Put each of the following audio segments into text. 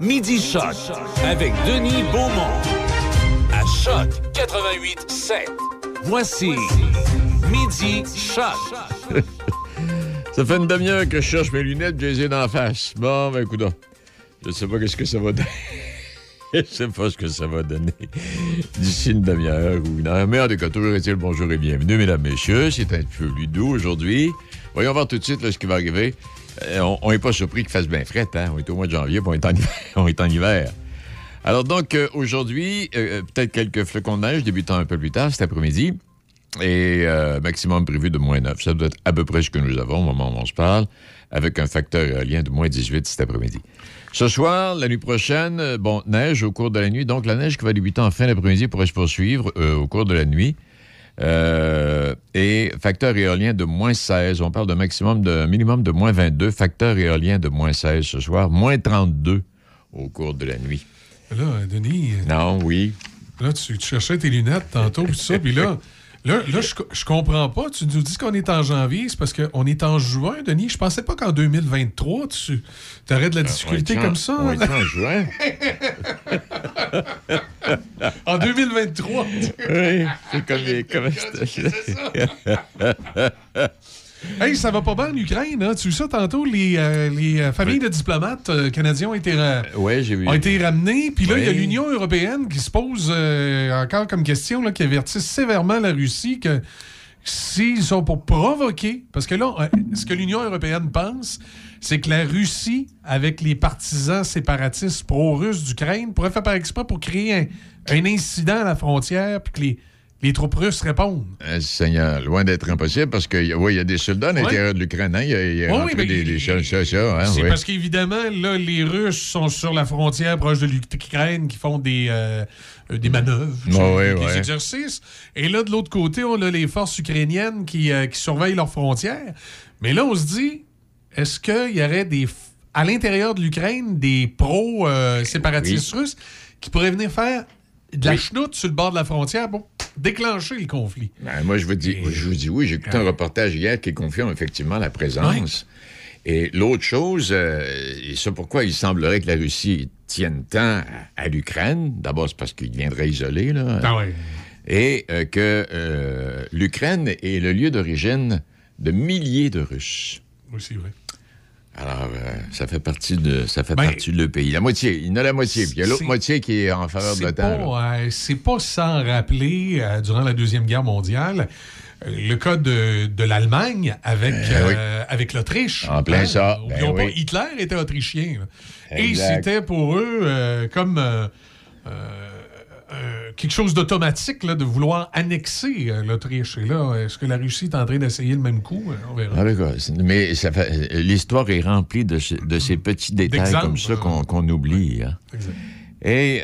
Midi Choc avec Denis Beaumont. À Choc 88 7. Voici Midi Choc. Ça fait une demi-heure que je cherche mes lunettes, j'ai les ai d'en face. Bon, ben écoute, je sais pas qu'est-ce que ça va donner. je sais pas ce que ça va donner d'ici une demi-heure ou une heure. Mais en tout cas, toujours est-il bonjour et bienvenue, mesdames, messieurs. C'est un peu doux aujourd'hui. Voyons voir tout de suite ce qui va arriver. Euh, on n'est pas surpris qu'il fasse bien fret, hein? On est au mois de janvier, puis on est en hiver. on est en hiver. Alors donc, euh, aujourd'hui, euh, peut-être quelques flocons de neige débutant un peu plus tard cet après-midi. Et maximum prévu de moins 9. Ça doit être à peu près ce que nous avons au moment où on se parle, avec un facteur éolien de moins 18 cet après-midi. Ce soir, la nuit prochaine, bon, neige au cours de la nuit. Donc, la neige qui va débuter en fin d'après-midi pourrait se poursuivre au cours de la nuit. Euh, et facteur éolien de moins 16. On parle d'un maximum de minimum de moins 22. Facteur éolien de moins 16 ce soir. Moins 32 au cours de la nuit. Là, Denis. Non, oui. Là, tu, cherchais tes lunettes tantôt, puis ça, puis là. Là, là je, je comprends pas. Tu nous dis qu'on est en janvier, c'est parce qu'on est en juin, Denis. Je pensais pas qu'en 2023, tu aurais de la euh, difficulté comme ça. On est en juin. en 2023. oui, c'est comme les... Comme... Hey, ça va pas bien en Ukraine, hein? Tu vu ça tantôt? Les, euh, les euh, familles de diplomates euh, canadiens ont été, ont été ramenées. Puis là, il y a l'Union européenne qui se pose encore comme question, là, qui avertit sévèrement la Russie que s'ils sont pour provoquer, parce que là, ce que l'Union européenne pense, c'est que la Russie, avec les partisans séparatistes pro-russes d'Ukraine, pourrait faire par exprès pour créer un, un incident à la frontière, puis que les les troupes russes répondent. Euh, Seigneur, loin d'être impossible parce qu'il oui, y a des soldats à l'intérieur de l'Ukraine. Hein? Il y a, il y a oui, des, des, ça, ça, hein, C'est parce qu'évidemment, là, les Russes sont sur la frontière proche de l'Ukraine qui font des, euh, des manœuvres, des exercices. Et là, de l'autre côté, on a les forces ukrainiennes qui, euh, qui surveillent leurs frontières. Mais là, on se dit, est-ce qu'il y aurait des à l'intérieur de l'Ukraine des pro-séparatistes russes qui pourraient venir faire de la chenoute sur le bord de la frontière pour déclencher le conflit. Ben, moi, je vous dis, je vous dis oui. J'ai écouté un reportage hier qui confirme effectivement la présence. Et l'autre chose, euh, et c'est pourquoi il semblerait que la Russie tienne tant à, l'Ukraine? D'abord, c'est parce qu'il viendrait isolé, là. Ah et euh, que euh, l'Ukraine est le lieu d'origine de milliers de Russes. Oui, c'est vrai. Alors, euh, ça fait partie de ça fait ben, partie de le pays. La moitié, il y en a la moitié, puis il y a l'autre moitié qui est en faveur de l'OTAN. Euh, c'est pas sans rappeler, euh, durant la Deuxième Guerre mondiale, le cas de, de l'Allemagne avec, ben avec l'Autriche. En plein hein? ça. Ben Hitler était autrichien. Et c'était pour eux comme euh, quelque chose d'automatique de vouloir annexer euh, l'Autriche. Et là, est-ce que la Russie est en train d'essayer le même coup? Euh, on verra. Ah, mais l'histoire est remplie de, de, ces petits détails comme ça qu'on oublie. Hein. Et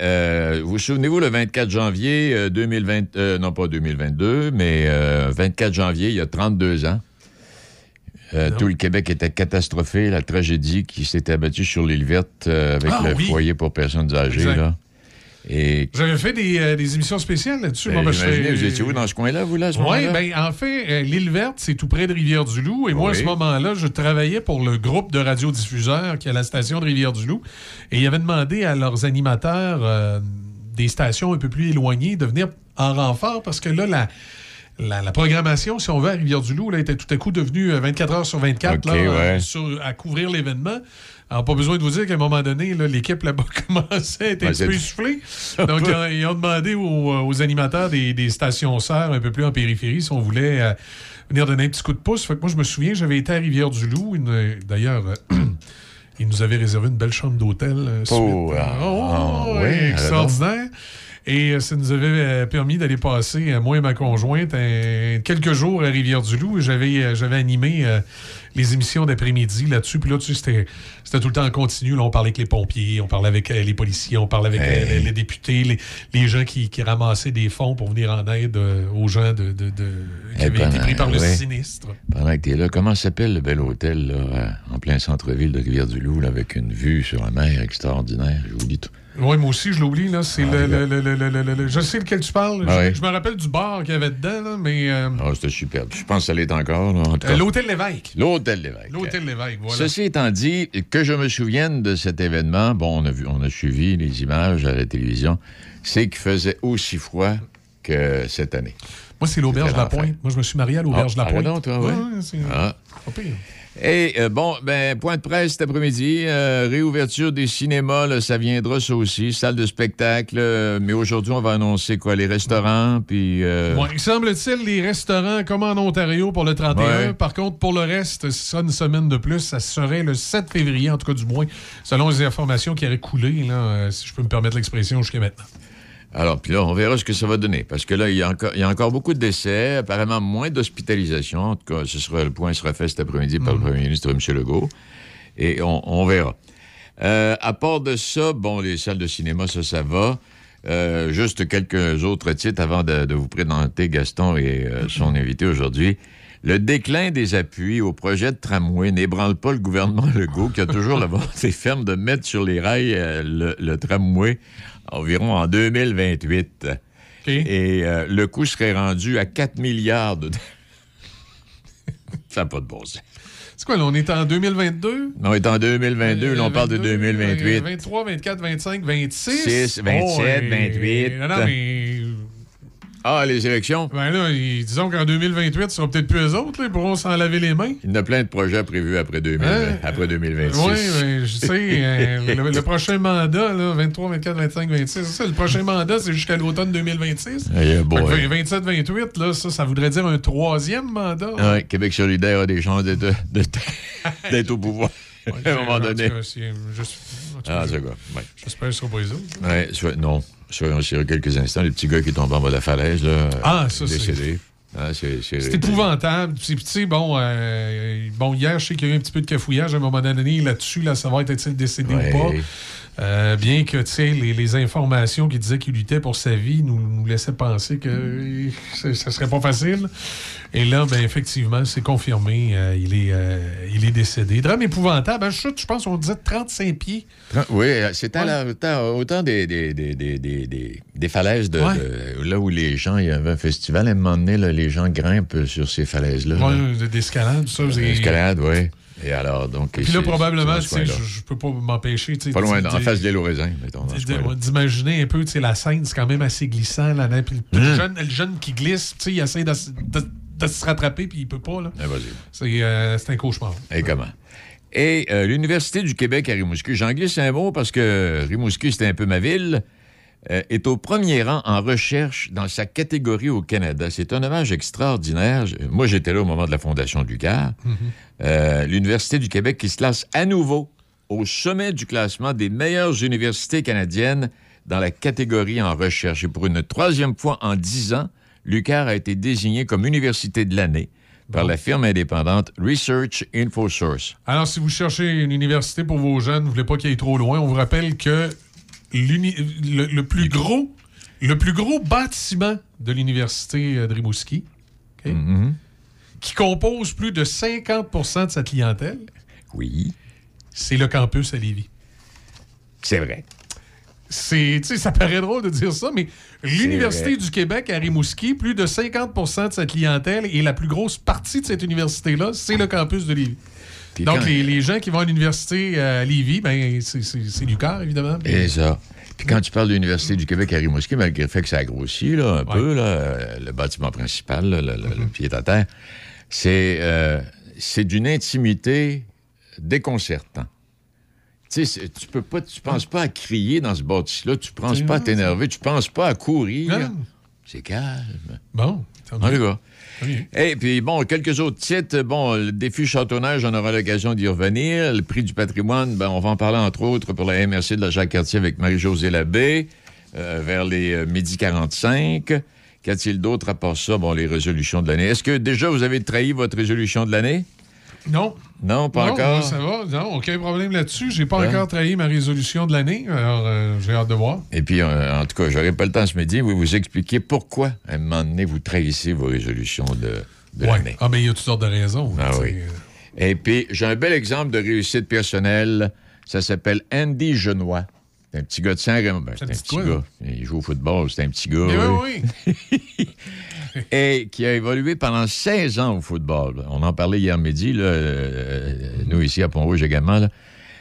vous souvenez-vous, le 24 janvier 2020, non pas 2022, mais 24 janvier, il y a 32 ans, tout le Québec était catastrophé, la tragédie qui s'était abattue sur l'île verte avec ah le foyer pour personnes âgées. Là. Vous avez fait des, euh, émissions spéciales là-dessus? Ben, vous étiez où dans ce coin-là, vous, là, à ce Oui, bien, en fait, euh, l'île verte, c'est tout près de Rivière-du-Loup. Et moi, à ce moment-là, je travaillais pour le groupe de radiodiffuseurs qui est à la station de Rivière-du-Loup. Et ils avaient demandé à leurs animateurs euh, des stations un peu plus éloignées de venir en renfort parce que là, la... La, programmation, si on veut, à Rivière-du-Loup, était tout à coup devenue 24 heures sur 24 à couvrir l'événement. Alors, pas besoin de vous dire qu'à un moment donné, l'équipe là-bas commençait à être un peu essoufflée. Donc, ils ont demandé aux, animateurs des, stations sœurs un peu plus en périphérie si on voulait euh, venir donner un petit coup de pouce. Fait que moi, je me souviens, j'avais été à Rivière-du-Loup. D'ailleurs, euh, ils nous avaient réservé une belle chambre d'hôtel. Euh, oh, ah, oh oui, extraordinaire. Et ça nous avait permis d'aller passer, moi et ma conjointe, quelques jours à Rivière-du-Loup. J'avais, j'avais animé les émissions d'après-midi là-dessus. Puis là, tu sais, c'était tout le temps en continu. Là, on parlait avec les pompiers, on parlait avec euh, les policiers, on parlait avec euh, les, députés, les, gens qui, ramassaient des fonds pour venir en aide euh, aux gens de, qui eh avaient été pris par le sinistre. Pendant que tu es là, comment s'appelle le bel hôtel là, en plein centre-ville de Rivière-du-Loup avec une vue sur la mer extraordinaire? Je vous dis tout. Oui, moi aussi, je l'oublie. Là. C'est ah, le, Je sais lequel tu parles. je, me rappelle du bar qu'il y avait dedans, là, mais. Oh, c'était superbe. Je pense que ça l'est encore. L'Hôtel Lévesque. L'Hôtel Lévesque. L'Hôtel Lévesque, voilà. Ceci étant dit, que je me souvienne de cet événement, bon, on a, vu, on a suivi les images à la télévision, c'est qu'il faisait aussi froid que cette année. Moi, c'est l'Auberge de la. Pointe. Moi, je me suis marié à l'Auberge de la Ah, Pointe. donc, toi, ouais. Et euh, bon, ben, point de presse cet après-midi, euh, réouverture des cinémas, là, ça viendra ça aussi, salle de spectacle, euh, mais aujourd'hui, on va annoncer quoi, les restaurants, puis... Bon, il semble-t-il, les restaurants comme en Ontario pour le 31. Ouais. Par contre, pour le reste, sera une semaine de plus. Ça serait le 7 février, en tout cas du moins, selon les informations qui auraient coulé, là, si je peux me permettre l'expression, jusqu'à maintenant. Alors, puis là, on verra ce que ça va donner. Parce que là, il y a encore, il y a encore beaucoup de décès, apparemment moins d'hospitalisation. En tout cas, ce sera, le point sera fait cet après-midi par le premier ministre M. Legault. Et on, on verra. Euh, à part de ça, bon, les salles de cinéma, ça, ça va. Euh, juste quelques autres titres avant de, de vous présenter Gaston et euh, son invité aujourd'hui. Le déclin des appuis au projet de tramway n'ébranle pas le gouvernement Legault, qui a toujours la volonté ferme de mettre sur les rails euh, le, le tramway environ en 2028. OK? Et euh, le coût serait rendu à 4 milliards de... Ça n'a pas de bon sens. C'est quoi, là, on est en 2022? On est en 2022, là, on parle de 22, 2028. 23, 24, 25, 26. 6, 27, 28. Non, non, mais. Ah, les élections? Ben là, ils- disons qu'en 2028, ce sera peut-être plus eux autres, là, ils pourront s'en laver les mains. Il y en a plein de projets prévus après, 2000, Hein? après 2026. Oui, je sais, euh, le, le prochain mandat, là, 23, 24, 25, 26, c'est ça, le prochain mandat, c'est jusqu'à l'automne 2026. Hey, Fait boy. que 27, 28, là, ça, ça voudrait dire un troisième mandat. Ouais, Québec solidaire a des chances d'être, de- au pouvoir Ouais, à un moment donné. Ah. J'espère que ce sera pas les autres. Ouais, soit- non, soyons sérieux quelques instants. Le petit gars qui est tombé en bas de la falaise, là, Ah, euh, ça, c'est- décédé. Ah, c'est, c'est, C'est épouvantable. Tu sais, bon, euh, bon, hier, je sais qu'il y a eu un petit peu de cafouillage à un moment donné là-dessus, là, savoir était-il décédé Ouais. ou pas. Euh, bien que, tu sais, les, les informations qui disaient qu'il luttait pour sa vie nous, nous laissaient penser que euh, ça serait pas facile. Et là, ben, effectivement, c'est confirmé. euh, il, est, euh, il est décédé. Drame épouvantable. Hein, chute, je pense, on disait 35 pieds. Oui, c'était Ouais. autant, des, des, des, des, des, des- des falaises de, Ouais. de- là où les gens, il y avait un festival, à un moment donné, là, les gens grimpent sur ces falaises-là. là. Ouais, d'escalade, ça. c'est- Escalade, oui. Et alors, donc. Puis là, probablement, tu sais, je, peux pas m'empêcher. tu sais, Pas loin, en face de l'île au raisin, mettons. dans ce de- coin-là. D'imaginer un peu, tu sais, la scène, c'est quand même assez glissant. Là, puis le, le jeune, le jeune qui glisse, tu sais, il essaie de, de- de se rattraper, puis il peut pas. là. Ah, vas-y. C'est euh, c'est un cauchemar. Et comment? Et euh, l'Université du Québec à Rimouski, j'en glisse un mot parce que Rimouski, c'était un peu ma ville, euh, est au premier rang en recherche dans sa catégorie au Canada. C'est un hommage extraordinaire. Moi, j'étais là au moment de la fondation du CAR. Euh, L'Université du Québec qui se classe à nouveau au sommet du classement des meilleures universités canadiennes dans la catégorie en recherche. Et pour une troisième fois en dix ans, l'UQAR a été désigné comme université de l'année par la firme indépendante Research InfoSource. Alors, si vous cherchez une université pour vos jeunes, vous voulez pas qu'il aille trop loin, on vous rappelle que le, le plus gros, le plus gros bâtiment de l'université euh, de Rimouski, Mhm. qui compose plus de 50% de sa clientèle, Oui, c'est le campus à Lévis. c'est vrai. C'est, ça paraît drôle de dire ça, mais l'Université du Québec à Rimouski, plus de 50% de sa clientèle et la plus grosse partie de cette université-là, c'est le campus de Lévis. Donc, les, les gens qui vont à l'université euh, à Lévis, ben, c'est, c'est, c'est l'UQAR, évidemment. Puis- Et ça. Puis quand tu parles de l'Université du Québec à Rimouski, malgré le fait que ça a grossi là, un Ouais. peu, là, euh, le bâtiment principal, là, le, pied à terre, c'est euh, c'est d'une intimité déconcertante. Tu sais, c'est- tu peux pas, tu penses pas à crier dans ce bâtisse-là, tu penses C'est pas à t'énerver, tu penses pas à courir. Non. C'est calme. Bon, En tout cas. Et puis, bon, quelques autres titres. Bon, le défi Châteauneige, on aura l'occasion d'y revenir. Le prix du patrimoine, ben, on va en parler, entre autres, pour la MRC de la Jacques-Cartier avec Marie-Josée Labbé, euh, vers les euh, midi 45. Qu'y a-t-il d'autre à part ça? Bon, les résolutions de l'année. Est-ce que déjà vous avez trahi votre résolution de l'année? Non. Non, pas non, encore? ça va. Non, aucun problème là-dessus. J'ai pas Hein? encore trahi ma résolution de l'année. Alors, euh, j'ai hâte de voir. Et puis, euh, en tout cas, j'aurai pas le temps ce midi. Vous vous expliquer pourquoi, à un moment donné, vous trahissez vos résolutions de, de Ouais. l'année. Ah, mais il y a toutes sortes de raisons. Ah oui. Et puis, j'ai un bel exemple de réussite personnelle. Ça s'appelle Andy Genois. C'est un petit gars de Saint-Raymond. Ben, c'est un petit quoi, gars. Il joue au football, c'est un petit gars. Mais oui. oui, oui. et qui a évolué pendant 16 ans au football. On en parlait hier midi, là, euh, nous ici à Pont-Rouge également.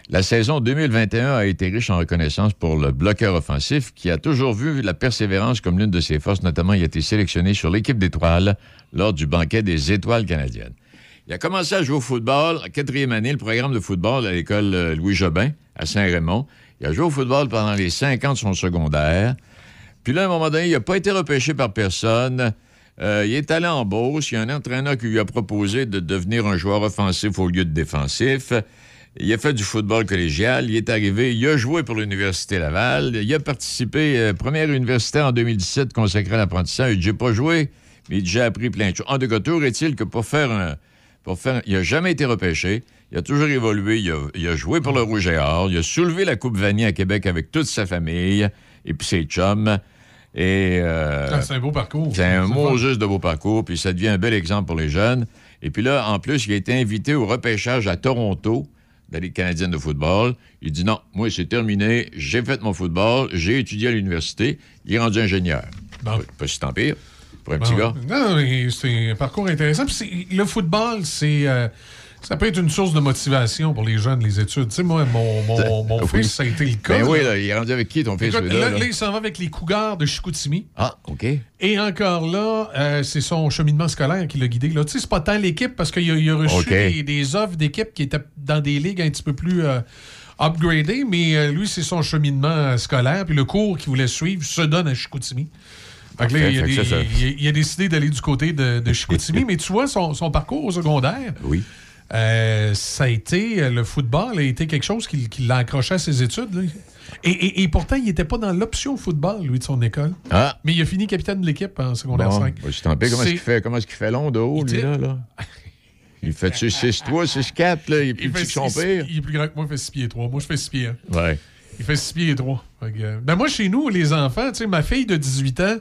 La saison 2021 a été riche en reconnaissance pour le bloqueur offensif qui a toujours vu la persévérance comme l'une de ses forces. Notamment, il a été sélectionné sur l'équipe d'étoiles lors du banquet des étoiles canadiennes. Il a commencé à jouer au football en quatrième année, le programme de football à l'école euh, Louis Jobin à Saint-Raymond. Il a joué au football pendant les cinq ans de son secondaire. Puis là, à un moment donné, il n'a pas été repêché par personne. Euh, il est allé en Beauce. Il y a un entraîneur qui lui a proposé de devenir un joueur offensif au lieu de défensif. Il a fait du football collégial. Il est arrivé. Il a joué pour l'Université Laval. Il a participé, euh, première université en 2017 consacrée à l'apprentissage. Il J'ai pas joué, mais j'ai appris plein de choses. En tout cas, toujours est-il que pour faire un. Pour faire, il n'a jamais été repêché. Il a toujours évolué. Il a, il a joué pour le Rouge et Or. Il a soulevé la Coupe Vanier à Québec avec toute sa famille et puis ses chums. Et euh, Ah, c'est un beau parcours. c'est un mot juste de beau parcours, puis ça devient un bel exemple pour les jeunes. Et puis là, en plus, il a été invité au repêchage à Toronto de la Ligue canadienne de football. Il dit non, moi, c'est terminé, j'ai fait mon football, j'ai étudié à l'université, il est rendu ingénieur. Bon. Pas, pas si tant pire pour un petit gars. Non, c'est un parcours intéressant. Puis le football, c'est. euh, ça peut être une source de motivation pour les jeunes, les études. Tu sais, moi, mon, mon, mon Oui. fils, ça a été le cas. Ben oui, là. là, il est rendu avec qui ton fils? Écoute, là, là? là, il s'en va avec les Cougars de Chicoutimi. Ah, OK. Et encore là, euh, c'est son cheminement scolaire qui l'a guidé. Là. Tu sais, c'est pas tant l'équipe parce qu'il a, il a reçu des, des offres d'équipes qui étaient dans des ligues un petit peu plus euh, upgradées, mais euh, lui, c'est son cheminement scolaire. Puis le cours qu'il voulait suivre se donne à Chicoutimi. Fait que là, il, a des- il a- il a décidé d'aller du côté de, de Chicoutimi. mais tu vois, son, son parcours au secondaire, Oui. Euh, ça a été, euh, le football a été quelque chose qui, qui l'a accroché à ses études. là. Et, et- et pourtant, il n'était pas dans l'option football, lui, de son école. Ah, Mais il a fini capitaine de l'équipe en secondaire bon. 5. Ben, c'est tant pis. Comment est-ce qu'il fait, comment long de haut, lui, là, là? Il fait-tu 6-3, 6-4, là? Il est plus Il, petit fait que son six- père? il est plus grand que moi, il fait 6 pieds 3. Moi, je fais 6 pieds 1. Ouais. Il fait 6 pieds 3. ben moi, chez nous, les enfants, tu sais, ma fille de 18 ans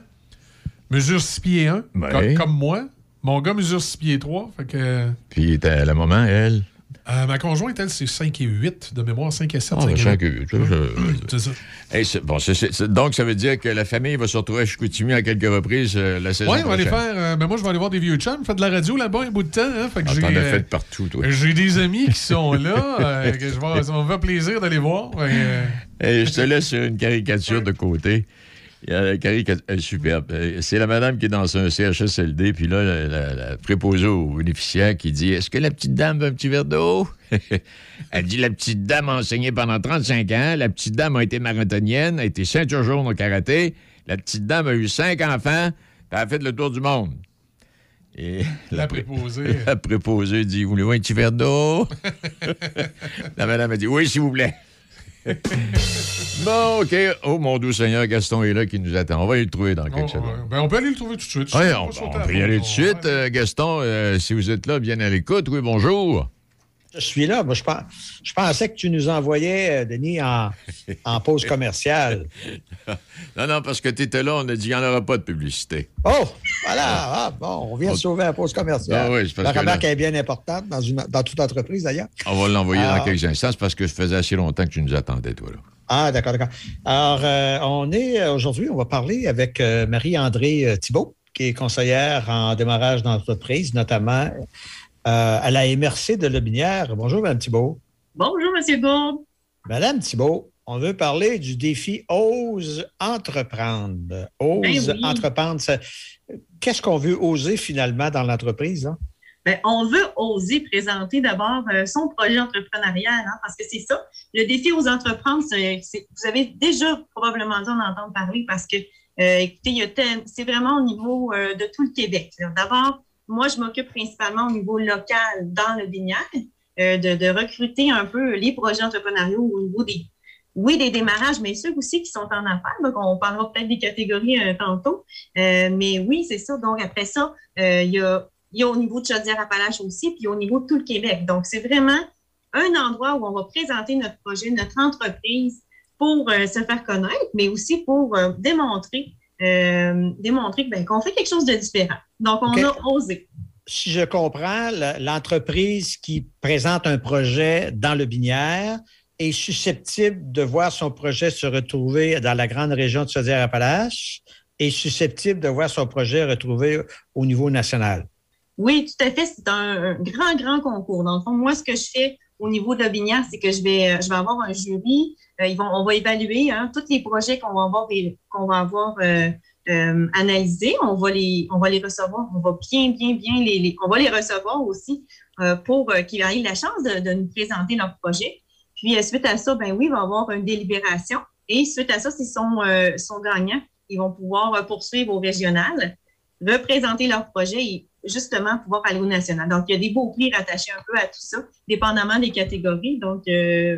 mesure 6 pieds 1, Ouais. comme, comme moi. Mon gars mesure 6 pieds 3. Fait que, Puis, à la moment, elle... euh, ma conjointe, elle, c'est 5 et 8 de mémoire, 5 et 7. Ah, 5 ben, et cinq 8. et huit, ça, je- C'est ça. Hey, donc, ça veut dire que la famille va se retrouver à Chicoutimi à quelques reprises euh, la saison Ouais, on va aller faire. euh, ben moi, je vais aller voir des vieux chums. Faire de la radio là-bas un bout de temps. Hein, fait que Ah, j'ai, fait partout, toi. j'ai des amis qui sont là. que je vais, ça me faire plaisir d'aller voir. Fait Hey, je te laisse une caricature de côté. Il y a la caricature superbe. Euh, C'est la madame qui est dans un CHSLD, puis là, la, la- la préposée au bénéficiaire qui dit Est-ce que la petite dame veut un petit verre d'eau? Elle dit La petite dame a enseigné pendant 35 ans. La petite dame a été marathonienne, a été ceinture jaune au karaté. La petite dame a eu cinq enfants, puis elle a fait le tour du monde. Et la pré- préposée. la préposée dit Voulez-vous un petit verre d'eau? La madame a dit Oui, s'il vous plaît. bon, OK. Oh, mon doux Seigneur, Gaston est là qui nous attend. On va aller le trouver dans quelques secondes. euh, ben, on peut aller le trouver tout de suite. Ouais, on, on peut y aller tout de suite. Euh, Gaston, euh, si vous êtes là, bien à l'écoute. Oui, bonjour. Je suis là. Moi, je, pens- je pensais que tu nous envoyais, euh, Denis, en, en pause commerciale. Non, non, parce que tu étais là, on a dit qu'il n'y en aura pas de publicité. Oh, voilà. Ah, bon, on vient de sauver la pause commerciale. Ah oui, parce la que remarque là- est bien importante dans, une, dans toute entreprise, d'ailleurs. On va l'envoyer dans quelques instants. Parce que ça faisait assez longtemps que tu nous attendais, toi. Là. Ah, d'accord, d'accord. Alors, euh, on est euh, aujourd'hui, on va parler avec euh, Marie-André Thibault, qui est conseillère en démarrage d'entreprise, notamment euh, à la MRC de Lobinière. Bonjour, Mme Thibault. Bonjour, M. Gourde. Madame Thibault, on veut parler du défi Ose entreprendre. Ose Ben oui. entreprendre. Qu'est-ce qu'on veut oser finalement dans l'entreprise? Ben, on veut oser présenter d'abord euh, son projet entrepreneurial, hein, parce que c'est ça. Le défi aux entreprises, vous avez déjà probablement dû en entendre parler parce que, euh, écoutez, c'est vraiment au niveau euh, de tout le Québec. D'abord, moi, je m'occupe principalement au niveau local dans le Binière, euh, de, recruter un peu les projets entrepreneuriaux au niveau des, oui, des démarrages, mais ceux aussi qui sont en affaires. Donc, on parlera peut-être des catégories euh, tantôt. Euh, mais oui, c'est ça. Donc, après ça, il y a y a au niveau de Chaudière-Appalaches aussi, puis au niveau de tout le Québec. Donc, c'est vraiment un endroit où on va présenter notre projet, notre entreprise pour se faire connaître, mais aussi pour démontrer, euh, démontrer ben, qu'on fait quelque chose de différent. Donc, on a osé. Si je comprends, l'entreprise qui présente un projet dans le Binière est susceptible de voir son projet se retrouver dans la grande région de Chaudière-Appalaches est susceptible de voir son projet retrouvé au niveau national. Oui, tout à fait. C'est un, grand, grand concours. Dans le fond, moi, ce que je fais au niveau de Binière, c'est que je vais, je vais avoir un jury. Euh, ils vont, on va évaluer hein, tous les projets qu'on va avoir, avoir euh, euh, analysés. On va, les, on va les recevoir. On va bien, bien, bien les, on va les recevoir aussi pour qu'ils aient la chance de, nous présenter leur projet. Puis, suite à ça, ben oui, il va y avoir une délibération. Et suite à ça, s'ils sont, sont gagnants, ils vont pouvoir poursuivre au régional, représenter leur projet et justement pouvoir aller au national. Donc, il y a des beaux prix rattachés un peu à tout ça, dépendamment des catégories. Donc, euh,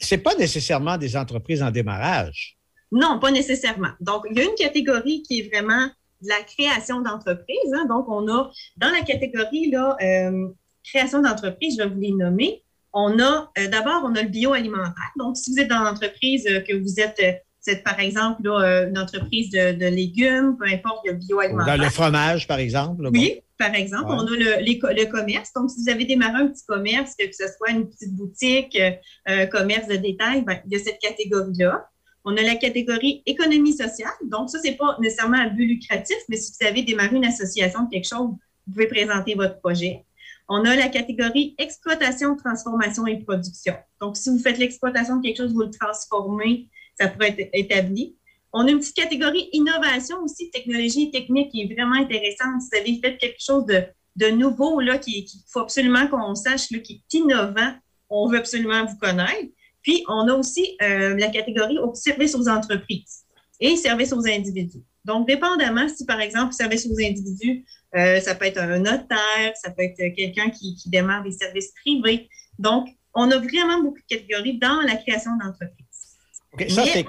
c'est pas nécessairement des entreprises en démarrage. Non, pas nécessairement. Donc, il y a une catégorie qui est vraiment de la création d'entreprise. Hein. Donc, on a dans la catégorie là, euh, création d'entreprise, je vais vous les nommer. On a euh, d'abord, on a le bioalimentaire. Donc, si vous êtes dans l'entreprise que vous êtes c'est par exemple une entreprise de, légumes, peu importe, le bioalimentaire. Dans le fromage, par exemple. Oui, par exemple. On a le, le, commerce. Donc, si vous avez démarré un petit commerce, que ce soit une petite boutique, un euh, commerce de détail, ben, il y a cette catégorie-là. On a la catégorie économie sociale. Donc, ça, c'est pas nécessairement un but lucratif, mais si vous avez démarré une association de quelque chose, vous pouvez présenter votre projet. On a la catégorie exploitation, transformation et production. Donc, si vous faites l'exploitation de quelque chose, vous le transformez, ça pourrait être établi. On a une petite catégorie innovation aussi, technologie et technique qui est vraiment intéressante. Si vous avez fait quelque chose de, nouveau, là, qu'il faut absolument qu'on sache, là, qui est innovant, on veut absolument vous connaître. Puis, on a aussi euh, la catégorie service aux entreprises et service aux individus. Donc, dépendamment, si par exemple, service aux individus, euh, ça peut être un notaire, ça peut être quelqu'un qui, qui démarre des services privés. Donc, on a vraiment beaucoup de catégories dans la création d'entreprises. Ça, c'est...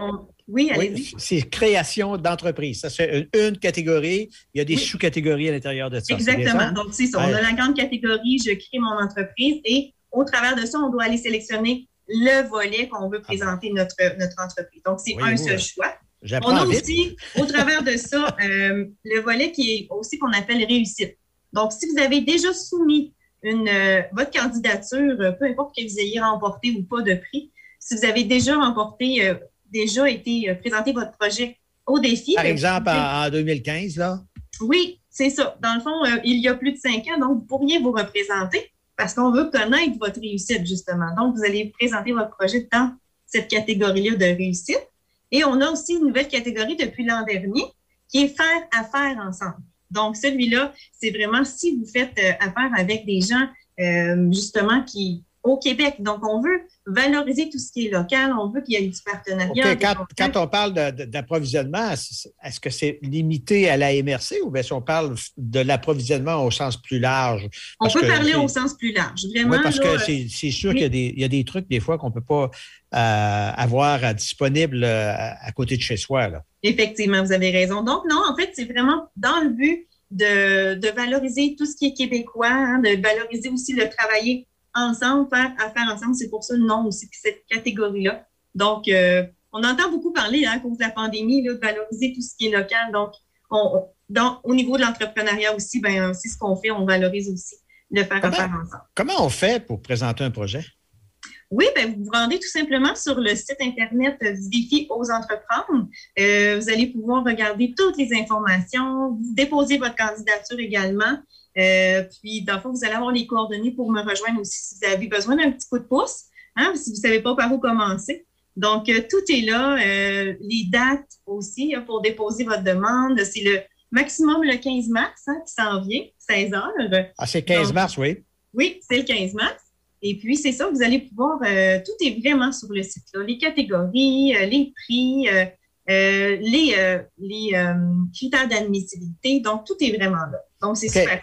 Oui, c'est création d'entreprise. Ça, c'est une, catégorie. Il y a des sous-catégories à l'intérieur de ça. Exactement. Donc, c'est ça. On a la grande catégorie, je crée mon entreprise et au travers de ça, on doit aller sélectionner le volet qu'on veut présenter notre, notre entreprise. Donc, c'est un seul choix. On a aussi, au travers de ça, euh, le volet qui est aussi qu'on appelle réussite. Donc, si vous avez déjà soumis une, euh, votre candidature, peu importe que vous ayez remporté ou pas de prix, si vous avez déjà remporté, euh, déjà été euh, présenté votre projet au défi. Par exemple, en, 2015, là? Oui, c'est ça. Dans le fond, euh, il y a plus de cinq ans, donc vous pourriez vous représenter parce qu'on veut connaître votre réussite, justement. Donc, vous allez présenter votre projet dans cette catégorie-là de réussite. Et on a aussi une nouvelle catégorie depuis l'an dernier qui est faire affaire ensemble. Donc, celui-là, c'est vraiment si vous faites affaire avec des gens, justement, qui, au Québec. Donc, on veut valoriser tout ce qui est local. On veut qu'il y ait du partenariat. Quand, on parle d'approvisionnement, est-ce que c'est limité à la MRC ou bien si on parle de l'approvisionnement au sens plus large? on peut parler au sens plus large. Vraiment, oui, parce que c'est sûr qu'il y, a des trucs, des fois, qu'on ne peut pas euh, avoir disponible euh, à côté de chez soi. Là. Effectivement, vous avez raison. Donc, non, en fait, c'est vraiment dans le but de, valoriser tout ce qui est québécois, hein, de valoriser aussi le travailler ensemble, faire affaire ensemble. C'est pour ça le nom aussi, cette catégorie-là. Donc, euh, on entend beaucoup parler hein, à cause de la pandémie, de valoriser tout ce qui est local. Donc, on, au niveau de l'entrepreneuriat aussi, ben, c'est ce qu'on fait, on valorise aussi de faire affaire ensemble. Comment on fait pour présenter un projet? Oui, ben, vous vous rendez tout simplement sur le site Internet du défi aux entreprendre. Euh, vous allez pouvoir regarder toutes les informations, vous déposer votre candidature également. Euh, puis, dans le fond, vous allez avoir les coordonnées pour me rejoindre aussi si vous avez besoin d'un petit coup de pouce, hein, si vous ne savez pas par où commencer. Donc, euh, tout est là. Euh, les dates aussi hein, pour déposer votre demande. C'est le maximum le 15 mars hein, qui s'en vient, 16 heures. Ah, c'est 15 mars, oui. Oui, c'est le 15 mars. Et puis, c'est ça, vous allez pouvoir, tout est vraiment sur le site. Là. Les catégories, les prix, les, les critères d'admissibilité. Donc, tout est vraiment là. Donc, c'est super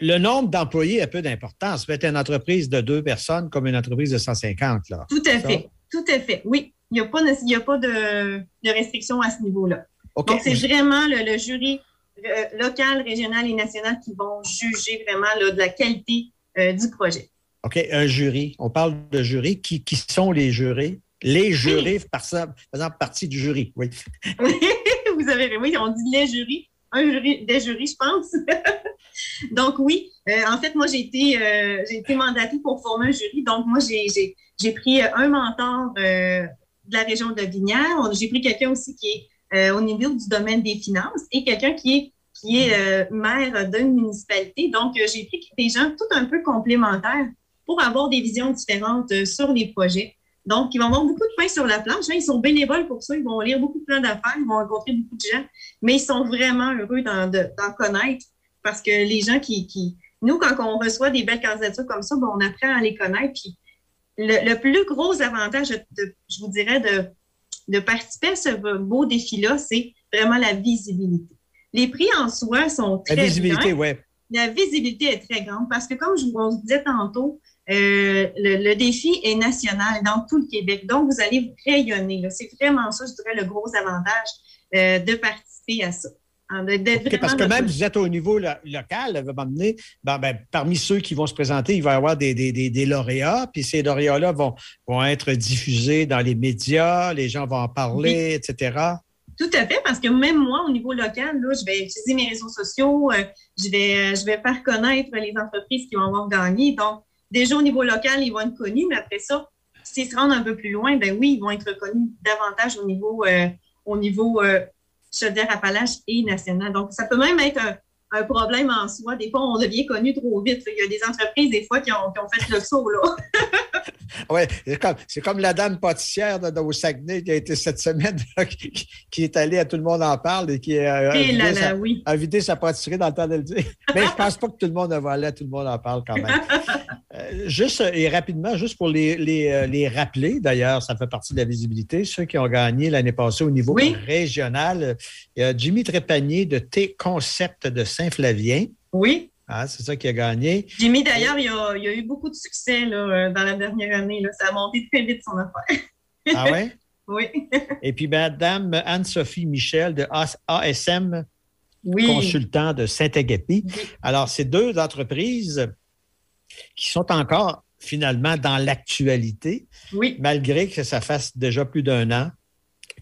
Le nombre d'employés a peu d'importance. Ça peut être une entreprise de deux personnes comme une entreprise de 150. Là. Tout à fait. Tout à fait. Oui. Il n'y a pas, de, a pas de, de restriction à ce niveau-là. Donc, c'est vraiment le, jury euh, local, régional et national qui vont juger vraiment de la qualité euh, du projet. OK. Un jury. On parle de jury. Qui, qui sont les jurés? Les jurés, par exemple, partie du jury, oui. vous avez oui, on dit les jurys un jury, des jurys, je pense. donc oui, euh, en fait, moi, j'ai été, euh, j'ai été mandatée pour former un jury. Donc moi, j'ai pris un mentor euh, de la région de Vignières. J'ai pris quelqu'un aussi qui est au niveau du domaine des finances et quelqu'un qui est, qui est maire d'une municipalité. Donc, j'ai pris des gens tout un peu complémentaires pour avoir des visions différentes sur les projets. Donc, ils vont avoir beaucoup de pain sur la planche. Hein. Ils sont bénévoles pour ça. Ils vont lire beaucoup de plans d'affaires. Ils vont rencontrer beaucoup de gens. Mais ils sont vraiment heureux d'en connaître parce que les gens qui, Nous, quand on reçoit des belles candidatures comme ça, ben, on apprend à les connaître. Puis le, plus gros avantage, je vous dirais, de, de participer à ce beau défi-là, c'est vraiment la visibilité. Les prix en soi sont très La visibilité, oui. La visibilité est très grande parce que, comme je vous disais tantôt, euh, le, défi est national dans tout le Québec. Donc, vous allez rayonner. C'est vraiment ça, je dirais, le gros avantage euh, de participer à ça. Parce que même vous êtes au niveau local, vous m'emmener, ben, ben, parmi ceux qui vont se présenter, il va y avoir des, lauréats, puis ces lauréats-là vont, vont être diffusés dans les médias, les gens vont en parler, etc. Tout à fait, parce que même moi, au niveau local, là, je vais utiliser mes réseaux sociaux, euh, je, vais, je vais faire connaître les entreprises qui vont avoir gagné. Donc, déjà au niveau local, ils vont être connus, mais après ça, s'ils se rendent un peu plus loin, ben oui, ils vont être connus davantage au niveau, euh, au niveau euh, Chaudière-Appalaches et national. Donc, ça peut même être un, problème en soi. Des fois, on devient connu trop vite. Il y a des entreprises, des fois, qui ont, fait le saut, là. oui, c'est comme, la dame pâtissière de, au Saguenay qui a été cette semaine, qui, est allée à Tout le monde en parle et qui a, vidé, sa, pâtisserie dans le temps de le dire. Mais je ne pense pas que tout le monde va aller à Tout le monde en parle quand même. Euh, juste et rapidement, juste pour les, euh, les, rappeler, d'ailleurs, ça fait partie de la visibilité, ceux qui ont gagné l'année passée au niveau régional, il y a Jimmy Trépanier de T-Concept de Saint-Flavien. Oui. Ah, c'est ça qui a gagné. Jimmy, d'ailleurs, il, a eu beaucoup de succès euh, dans la dernière année. Ça a monté très vite son affaire. ah ouais? oui. Et puis, Madame Anne-Sophie Michel de ASM, consultant de Saint-Agapi. Alors, ces deux entreprises qui sont encore finalement dans l'actualité, oui. malgré que ça fasse déjà plus d'un an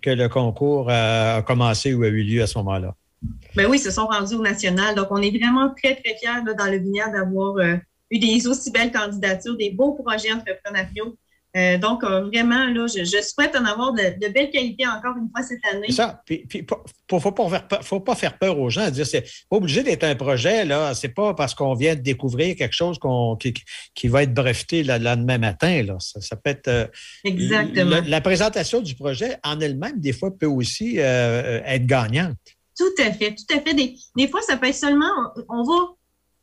que le concours a commencé ou a eu lieu à ce moment-là. Ben oui, se sont rendus au national. Donc, on est vraiment très, très fiers dans le Binière d'avoir euh, eu des aussi belles candidatures, des beaux projets entrepreneuriaux. Euh, donc, euh, vraiment, là, je, souhaite en avoir de, belles qualités encore une fois cette année. C'est ça. Puis, il ne faut, pas faire peur aux gens. Dire, c'est pas obligé d'être un projet. là. C'est pas parce qu'on vient de découvrir quelque chose qui, va être breveté le lendemain matin. Là. Ça, peut être. Exactement. la présentation du projet en elle-même, des fois, peut aussi être gagnante. Tout à fait, tout à fait. Des, fois, ça peut être seulement, on, va.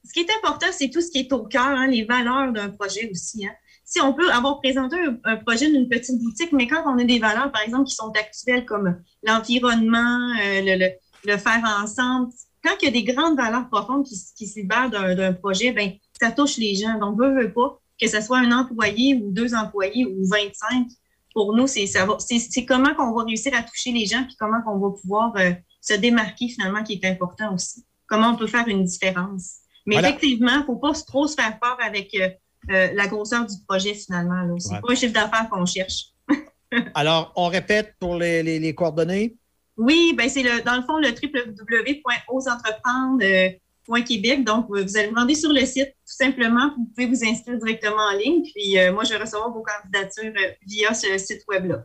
Ce qui est important, c'est tout ce qui est au cœur, hein, les valeurs d'un projet aussi. Hein. Si on peut avoir présenté un, projet d'une petite boutique, mais quand on a des valeurs, par exemple, qui sont actuelles comme l'environnement, euh, le, faire ensemble, quand il y a des grandes valeurs profondes qui, qui se libèrent d'un projet, ben ça touche les gens. Donc, veut, veut pas, que ce soit un employé ou deux employés ou 25, pour nous, c'est comment qu'on va réussir à toucher les gens, puis comment qu'on va pouvoir euh, se démarquer finalement qui est important aussi. Comment on peut faire une différence. Mais effectivement, il ne faut pas trop se faire peur avec euh, euh, la grosseur du projet finalement. Ce n'est pas un chiffre d'affaires qu'on cherche. Alors, on répète pour les, coordonnées? Oui, ben c'est le, dans le fond le www.osentrepreneurs.québec. Donc, vous allez vous rendre sur le site tout simplement. Vous pouvez vous inscrire directement en ligne. Puis, euh, moi, je vais recevoir vos candidatures via ce site web-là.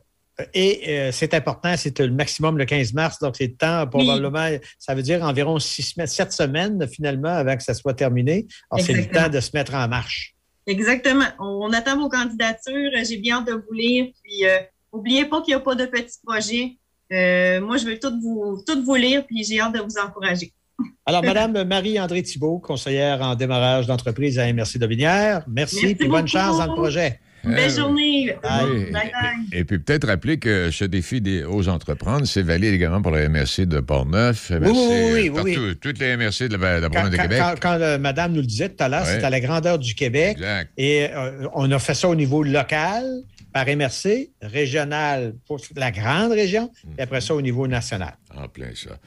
Et euh, c'est important, c'est le maximum le 15 mars, donc c'est le temps, probablement, ça veut dire environ six semaines, sept semaines finalement avant que ça soit terminé. Alors, c'est le temps de se mettre en marche. Exactement. On, attend vos candidatures. J'ai bien hâte de vous lire. Puis, n'oubliez euh, pas qu'il n'y a pas de petits projets. Euh, moi, je veux tout vous, tout vous lire, puis j'ai hâte de vous encourager. Alors, Madame Marie-André Thibault, conseillère en démarrage d'entreprise à MRC de Vinière, merci, et bonne chance dans le projet. Belle journée. Et, puis peut-être rappeler que ce défi des hauts entreprendre, c'est valide également pour la MRC de Portneuf, MRC, oui, oui, oui, toutes les MRC de la, province de Québec. Quand, euh, Madame nous le disait tout à l'heure, c'est à la grandeur du Québec. Exact. Et euh, on a fait ça au niveau local par MRC, régional pour la grande région, et après ça au niveau national. En plein ça.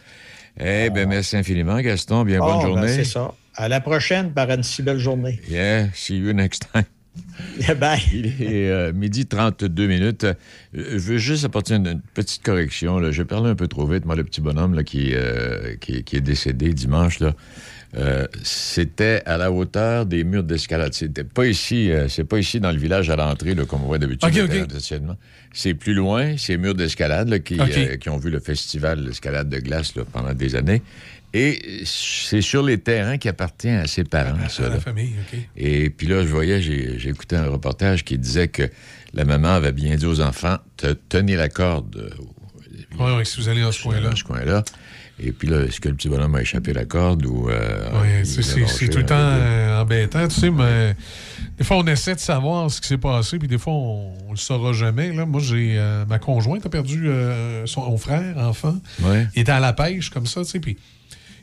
Eh bien, merci infiniment, Gaston. Bien, bonne ben, journée. c'est ça. À la prochaine par une si belle journée. Yeah, see you next time. Il est euh, midi 32 minutes. Euh, je veux juste apporter une, petite correction. Là. Je parlais un peu trop vite. Moi, le petit bonhomme là, qui, euh, qui, est décédé dimanche, là, euh, c'était à la hauteur des murs d'escalade. C'était pas ici, c'est pas ici dans le village à l'entrée, là, comme on voit d'habitude. OK, OK. le stationnement. C'est plus loin, ces murs d'escalade là, qui, qui ont vu le festival d'escalade de glace là, pendant des années. Et c'est sur les terrains qui appartiennent à ses parents, ça. À la famille, OK. Et puis là, je voyais, j'ai écouté un reportage qui disait que la maman avait bien dit aux enfants, Te- tenez la corde euh, Oui, oui, si vous allez dans ce coin-là. dans ce coin-là. Et puis là, est-ce que le petit bonhomme a échappé la corde ou... euh, Oui, c'est- tout le temps euh, embêtant, tu sais, mais des fois, on essaie de savoir ce qui s'est passé, puis des fois, on, on le saura jamais. Là. Moi, j'ai euh, ma conjointe a perdu euh, son frère, enfant. Ouais. Il était à la pêche, comme ça, tu sais, puis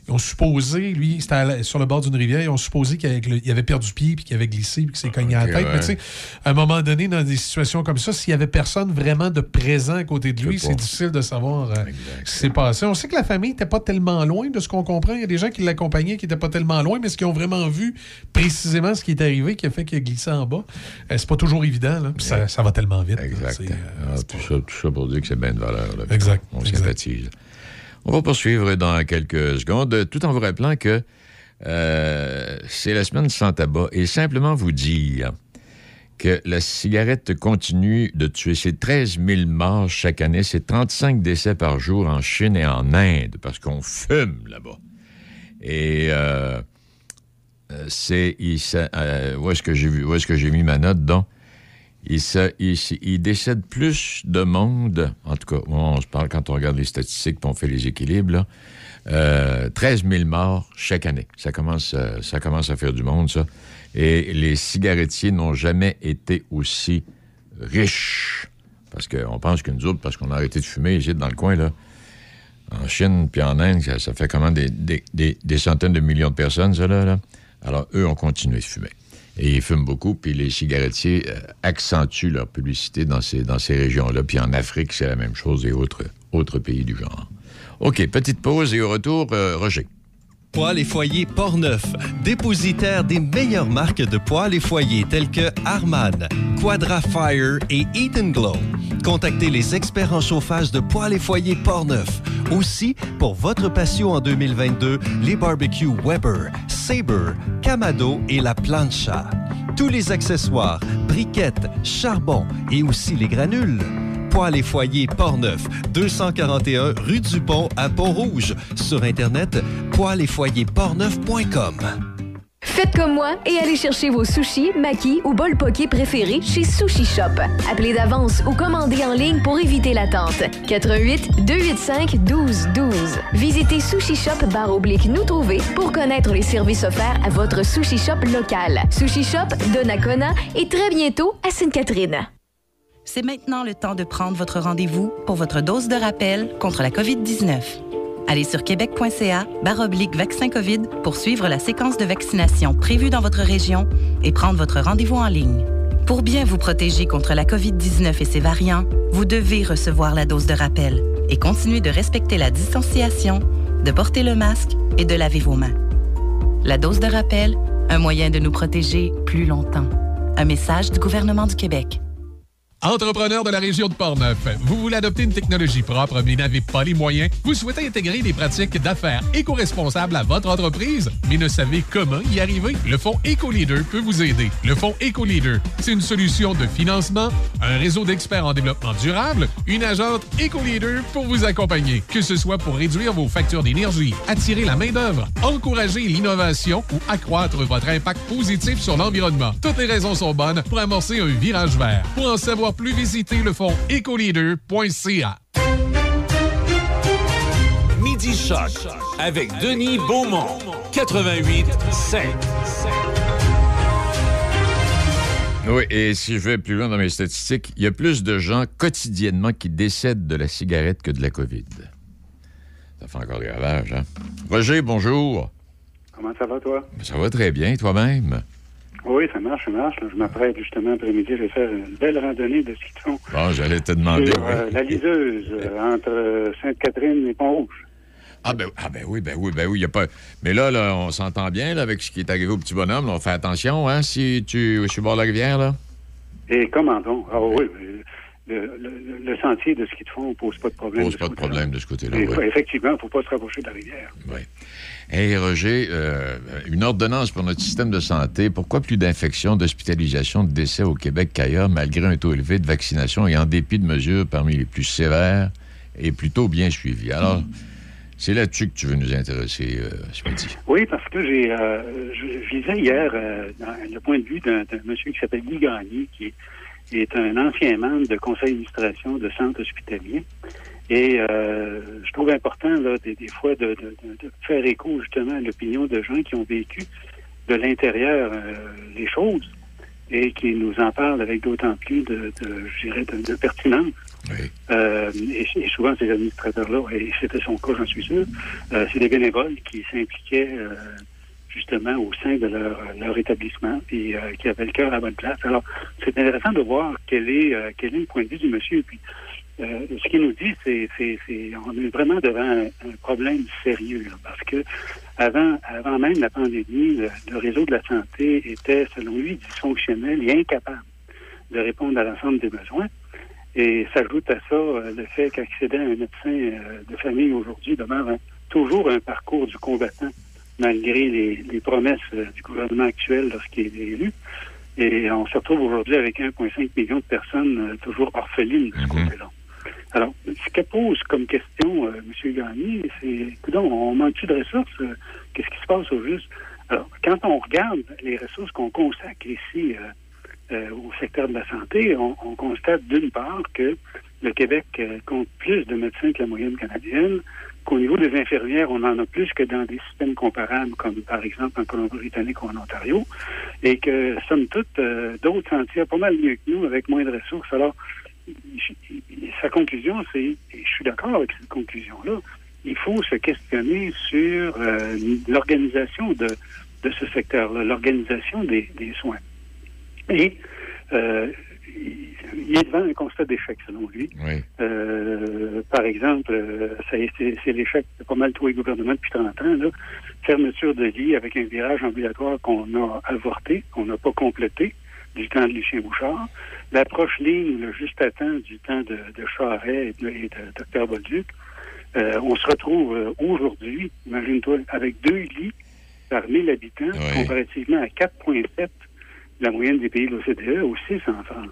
ils ont supposé, lui, c'était sur le bord d'une rivière, ils ont supposé qu'il avait, il avait perdu pied, puis qu'il avait glissé, puis qu'il s'est cogné à la tête. ouais. Mais tu sais, à un moment donné, dans des situations comme ça, s'il y avait personne vraiment de présent à côté de lui, c'est difficile de savoir euh, ce qui s'est passé. On sait que la famille n'était pas tellement loin de ce qu'on comprend. Il y a des gens qui l'accompagnaient qui n'étaient pas tellement loin, mais ce qu'ils ont vraiment vu précisément ce qui est arrivé, qui a fait qu'il a glissé en bas, euh, c'est pas toujours évident. Là. Ça, ça va tellement vite. Exact. Euh, Ah, tout, pas- ça, tout ça pour dire que c'est bien de valeur. là. Exact, On exact. sympathise. On va poursuivre dans quelques secondes, tout en vous rappelant que euh, c'est la semaine sans tabac et simplement vous dire que la cigarette continue de tuer. C'est 13 000 morts chaque année, c'est 35 décès par jour en Chine et en Inde parce qu'on fume là-bas. Et euh, euh, c'est où est-ce que j'ai j'ai mis ma note donc? Il, se- il décède plus de monde, en tout cas, on se parle quand on regarde les statistiques et on fait les équilibres, là, euh, 13 000 morts chaque année. Ça commence, euh, ça commence à faire du monde, ça. Et les cigarettiers n'ont jamais été aussi riches. Parce qu'on pense que nous autres, parce qu'on a arrêté de fumer ici dans le coin, là, en Chine puis en Inde, ça, fait comment des- des centaines de millions de personnes, ça, là, là. Alors, eux ont continué de fumer. Et ils fument beaucoup, puis les cigarettiers euh, accentuent leur publicité dans ces, dans ces régions-là. Puis en Afrique, c'est la même chose et autres, pays du genre. OK, petite pause et au retour, euh, Roger. Poêles et foyers Portneuf, dépositaire des meilleures marques de poêles et foyers tels que Harman, Quadra Fire et Eat Glow. Contactez les experts en chauffage de poêles et foyers Portneuf. Aussi, pour votre patio en 2022, les barbecues Weber, Sabre, Camado et la Plancha. Tous les accessoires, briquettes, charbon et aussi les granules. Poêles et foyers Portneuf, 241 rue du Pont à Pont-Rouge. Sur Internet, poêles et foyers portneuf.com. Faites comme moi et allez chercher vos sushis, makis ou bol poké préférés chez Sushi Shop. Appelez d'avance ou commandez en ligne pour éviter l'attente. 88 285 12 12. Visitez Sushi Shop barre oblique nous trouver pour connaître les services offerts à votre Sushi Shop local. Sushi Shop de Nakona et très bientôt à Sainte-Catherine. C'est maintenant le temps de prendre votre rendez-vous pour votre dose de rappel contre la COVID-19. Allez sur québec.ca baroblique vaccin COVID pour suivre la séquence de vaccination prévue dans votre région et prendre votre rendez-vous en ligne. Pour bien vous protéger contre la COVID-19 et ses variants, vous devez recevoir la dose de rappel et continuer de respecter la distanciation, de porter le masque et de laver vos mains. La dose de rappel, un moyen de nous protéger plus longtemps. Un message du gouvernement du Québec. Entrepreneur de la région de Portneuf, vous voulez adopter une technologie propre mais n'avez pas les moyens? Vous souhaitez intégrer des pratiques d'affaires éco-responsables à votre entreprise mais ne savez comment y arriver? Le Fonds EcoLeader peut vous aider. Le Fonds EcoLeader, c'est une solution de financement, un réseau d'experts en développement durable, une agente EcoLeader pour vous accompagner, que ce soit pour réduire vos factures d'énergie, attirer la main-d'œuvre, encourager l'innovation ou accroître votre impact positif sur l'environnement. Toutes les raisons sont bonnes pour amorcer un virage vert. Pour en savoir plus, visitez le fonds ecoleader.ca. Midi Choc avec Denis Beaumont. 88 5. Oui, et si je vais plus loin dans mes statistiques, il y a plus de gens quotidiennement qui décèdent de la cigarette que de la COVID. Ça fait encore des ravages, hein? Roger, bonjour. Comment ça va, toi? Ça va très bien, toi-même? Oui, ça marche, ça marche. là. Je m'apprête justement après-midi, je vais faire une belle randonnée de ski Bon, j'allais te demander. sur oui. euh, la liseuse euh, entre euh, Sainte-Catherine et Pont-Rouge. Ah ben, ah ben oui, ben oui, ben oui, il y a pas. Mais là, là, on s'entend bien là, avec ce qui est arrivé au petit bonhomme. là. on fait attention, hein, si tu. Je suis bord de la rivière, là. Et comment donc? Ah oui, le, sentier de ski de fond ne pose pas de problème. pose pas de problème de ce côté-là. Effectivement, il ne faut pas se rapprocher de la rivière. Oui. Hey, Roger, euh, une ordonnance pour notre système de santé. Pourquoi plus d'infections, d'hospitalisations, de décès au Québec qu'ailleurs, malgré un taux élevé de vaccination et en dépit de mesures parmi les plus sévères et plutôt bien suivies? Alors, c'est là-dessus que tu veux nous intéresser euh, ce. Oui, parce que j'ai, euh, je, hier dans le point de vue d'un, monsieur qui s'appelle Guy Gagné, qui est est un ancien membre de conseil d'administration de centre hospitalier. Et euh, je trouve important, là, des, fois, de, faire écho justement à l'opinion de gens qui ont vécu de l'intérieur euh, les choses et qui nous en parlent avec d'autant plus de, je dirais, de, pertinence. Euh, et, souvent, ces administrateurs-là, et c'était son cas, j'en suis sûr, c'est des bénévoles qui s'impliquaient justement au sein de leur, leur établissement et euh, qui avaient le cœur à la bonne place. Alors, c'est intéressant de voir quel est, euh, quel est le point de vue du monsieur. Puis, euh, ce qu'il nous dit, c'est, c'est, c'est, on est vraiment devant un, problème sérieux, parce que avant, avant même la pandémie, le, réseau de la santé était, selon lui, dysfonctionnel et incapable de répondre à l'ensemble des besoins. Et s'ajoute à ça le fait qu'accéder à un médecin de famille aujourd'hui demeure toujours un parcours du combattant malgré les, promesses euh, du gouvernement actuel lorsqu'il est élu. Et on se retrouve aujourd'hui avec 1,5 million de personnes euh, toujours orphelines de ce mhm. côté-là. Alors, ce que pose comme question euh, M. Gagné, c'est, écoute, on manque-tu de ressources? Qu'est-ce qui se passe au juste? Alors, quand on regarde les ressources qu'on consacre ici au secteur de la santé, on, on constate d'une part que le Québec compte plus de médecins que la moyenne canadienne, qu'au niveau des infirmières, on en a plus que dans des systèmes comparables, comme par exemple en Colombie-Britannique ou en Ontario, et que, somme toute, euh, d'autres s'en tirent pas mal mieux que nous avec moins de ressources. Alors, sa conclusion, c'est, et je suis d'accord avec cette conclusion-là, il faut se questionner sur euh, l'organisation de, de ce secteur-là, l'organisation des, des soins. Et euh, il est devant un constat d'échec, selon lui. Euh, par exemple, c'est l'échec de pas mal tous les gouvernements depuis 30 ans. Là. Fermeture de lits avec un virage ambulatoire qu'on a avorté, qu'on n'a pas complété du temps de Lucien Bouchard. L'approche ligne, juste à temps du temps de, de Charret et de, Dr Bolduc. Euh, on se retrouve aujourd'hui, imagine-toi, avec deux lits par 1000 habitants, comparativement à 4,7 la moyenne des pays de l'OCDE, aussi en France.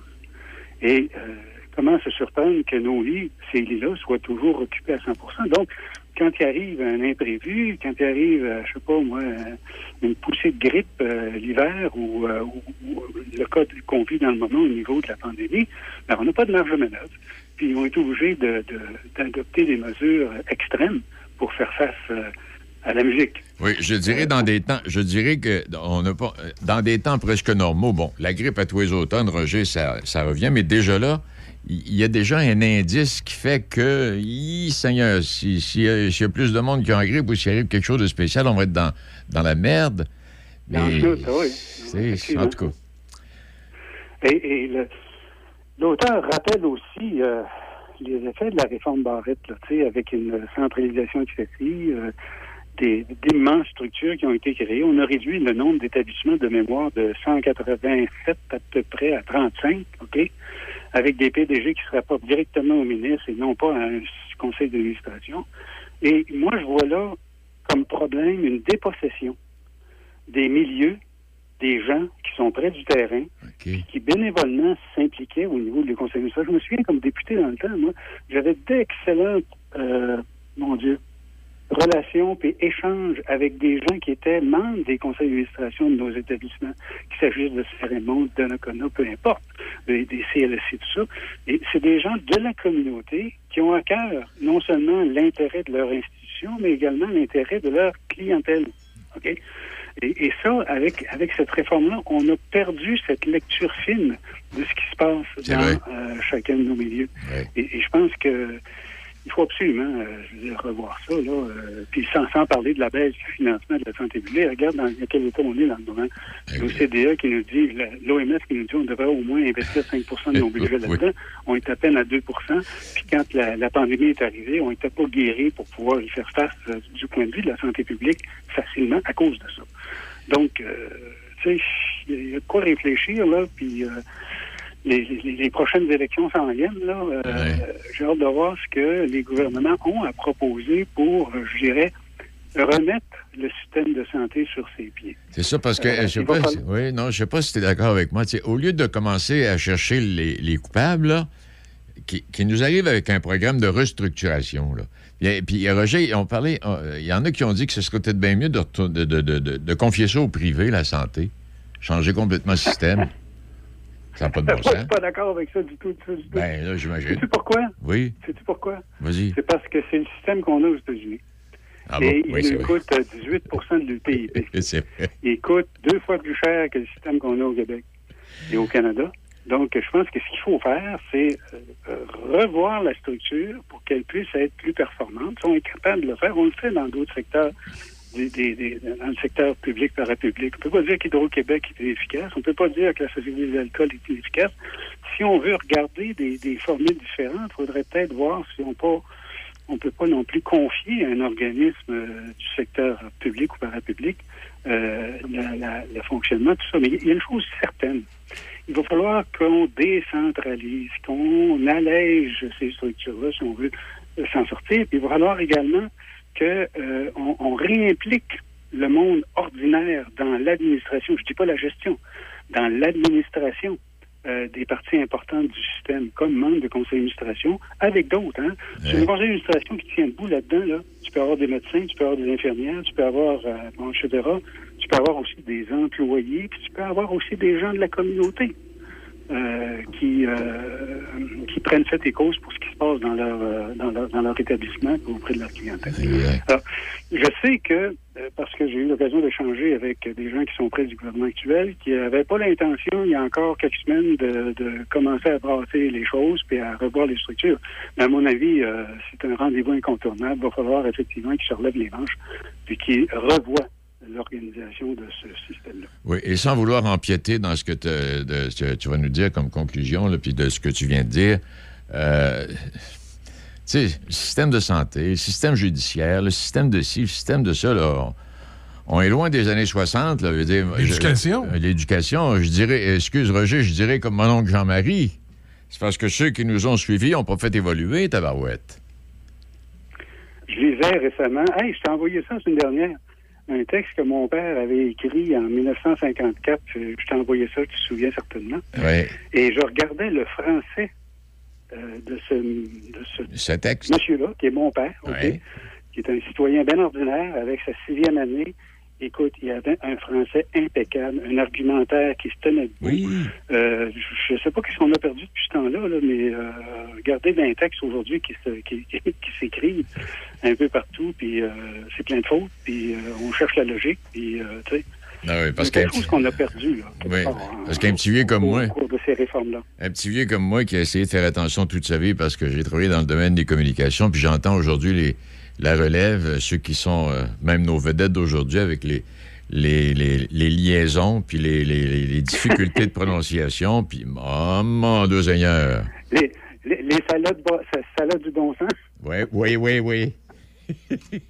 Et euh, comment se surprendre que nos lits, ces lits-là, soient toujours occupés à 100% Donc, quand il arrive un imprévu, quand il arrive, euh, je sais pas moi, une poussée de grippe euh, l'hiver ou, le cas qu'on vit dans le moment au niveau de la pandémie, ben, on n'a pas de marge de manœuvre. Puis ils ont été obligés d'adopter de, des mesures extrêmes pour faire face à la musique. Oui, je dirais dans des temps, je dirais que on n'a pas, dans des temps presque normaux. Bon, la grippe à tous les automnes, Roger, ça, revient, mais déjà là, il y a déjà un indice qui fait que, Seigneur, s'il y, a plus de monde qui a en grippe ou s'il arrive quelque chose de spécial, on va être dans, dans la merde. Dans mais, oui. en tout cas. Et, l'auteur rappelle aussi euh, les effets de la réforme Barrette, là, avec une centralisation excessive. Euh, d'immenses structures qui ont été créées. On a réduit le nombre d'établissements de mémoire de 187 à peu près à 35, OK, avec des PDG qui se rapportent directement au ministre et non pas à un conseil d'administration. Et moi, je vois là comme problème une dépossession des milieux, des gens qui sont près du terrain, qui bénévolement s'impliquaient au niveau du conseil d'administration. Je me souviens comme député dans le temps, moi, j'avais d'excellentes, euh, mon Dieu, relations et échanges avec des gens qui étaient membres des conseils d'administration de nos établissements, qu'il s'agisse de Cérémon, de Nakona, peu importe, des, CLSC, tout ça. Et c'est des gens de la communauté qui ont à cœur non seulement l'intérêt de leur institution, mais également l'intérêt de leur clientèle. OK? Et, ça, avec, avec cette réforme-là, on a perdu cette lecture fine de ce qui se passe dans euh, chacun de nos milieux. Et, et, je pense que il faut absolument euh, revoir ça. Là, euh, puis sans, sans, parler de la baisse du financement de la santé publique, regarde dans quel état on est dans le moment. Eh L'OCDE qui nous dit, l'OMS qui nous dit qu'on devrait au moins investir 5% de nos budgets là-dedans. On est à peine à 2% Puis quand la, pandémie est arrivée, on n'était pas guéri pour pouvoir y faire face euh, du point de vue de la santé publique facilement à cause de ça. Donc, tu sais, il y a de quoi réfléchir, là, puis les, prochaines élections s'en viennent. Là, euh, J'ai hâte de voir ce que les gouvernements ont à proposer pour, euh, je dirais, remettre le système de santé sur ses pieds. C'est ça, parce que, je sais pas, oui, non, je sais pas si tu es d'accord avec moi. au lieu de commencer à chercher les, coupables, qui, nous arrivent avec un programme de restructuration, là. Puis, Roger, on parlait, il y en a qui ont dit que ce serait peut-être bien mieux de, de, de, de, confier ça au privé, la santé, changer complètement le système. Ça n'a pas de bon sens. Je suis pas d'accord avec ça du tout. Du tout, Ben, là, j'imagine. Sais-tu pourquoi? Oui. Sais-tu pourquoi? Vas-y. C'est parce que c'est le système qu'on a aux États-Unis. Ah bon? Et oui, il nous coûte 18 du PIB. c'est vrai. Il coûte deux fois plus cher que le système qu'on a au Québec et au Canada. Donc, je pense que ce qu'il faut faire, c'est euh, revoir la structure pour qu'elle puisse être plus performante. Si on est capable de le faire, on le fait dans d'autres secteurs dans le secteur public parapublic. On ne peut pas dire qu'Hydro-Québec est efficace. On ne peut pas dire que la Société des alcools est efficace. Si on veut regarder des, formules différentes, il faudrait peut-être voir si on on peut pas non plus confier à un organisme euh, du secteur public ou parapublic euh, le fonctionnement, tout ça. Mais il y a une chose certaine. Il va falloir qu'on décentralise, qu'on allège ces structures-là si on veut euh, s'en sortir. Puis il va falloir également qu'on euh, on réimplique le monde ordinaire dans l'administration, je ne dis pas la gestion, dans l'administration euh, des parties importantes du système, comme membre de conseil d'administration, avec d'autres. Hein. C'est un conseil d'administration qui tient debout là-dedans. Là. Tu peux avoir des médecins, tu peux avoir des infirmières, tu peux avoir, euh, bon, etc. Tu peux avoir aussi des employés, puis tu peux avoir aussi des gens de la communauté. Euh, qui, euh, qui prennent fait et cause pour ce qui se passe dans leur, euh, dans leur, dans leur établissement auprès de leur clientèle. Alors, je sais que, parce que j'ai eu l'occasion d'échanger avec des gens qui sont près du gouvernement actuel, qui n'avaient pas l'intention, il y a encore quelques semaines, de, de, commencer à brasser les choses puis à revoir les structures. Mais à mon avis, c'est un rendez-vous incontournable. Il va falloir effectivement qu'ils se relèvent les manches puis qu'ils revoient l'organisation de ce système-là. Oui, et sans vouloir empiéter dans ce que, tu vas nous dire comme conclusion, puis de ce que tu viens de dire, euh, tu sais, le système de santé, le système judiciaire, le système de ci, le système de ça, là, on est loin des années 60. L'éducation? L'éducation, je dirais, excuse Roger, je dirais comme mon oncle Jean-Marie. C'est parce que ceux qui nous ont suivis n'ont pas fait évoluer, Tabarouette. Je lisais récemment, hey, je t'ai envoyé ça une dernière un texte que mon père avait écrit en 1954. Je t'ai envoyé ça, tu te souviens certainement. Oui. Et je regardais le français euh, de ce, de ce, texte. monsieur-là, qui est mon père, qui est un citoyen bien ordinaire avec sa sixième année Écoute, il y avait un français impeccable, un argumentaire qui se tenait debout. Oui. Euh, je ne sais pas qu'est-ce qu'on a perdu depuis ce temps-là, là, mais euh, regardez d'un texte aujourd'hui qui, qui, qui, s'écrit un peu partout, puis euh, c'est plein de fautes, puis euh, on cherche la logique, puis tu sais. Ah oui, parce quelque chose qu'on a perdu. Là, oui, parce qu'un petit vieux comme au, moi. Au cours de ces réformes-là. Un petit vieux comme moi qui a essayé de faire attention toute sa vie parce que j'ai travaillé dans le domaine des communications, puis j'entends aujourd'hui les la relève, euh, ceux qui sont euh, même nos vedettes d'aujourd'hui avec les, les, liaisons, puis les, difficultés de prononciation, puis oh mon Dieu Seigneur. Les, les, salades, salades, du bon sens. Oui, oui, oui, oui.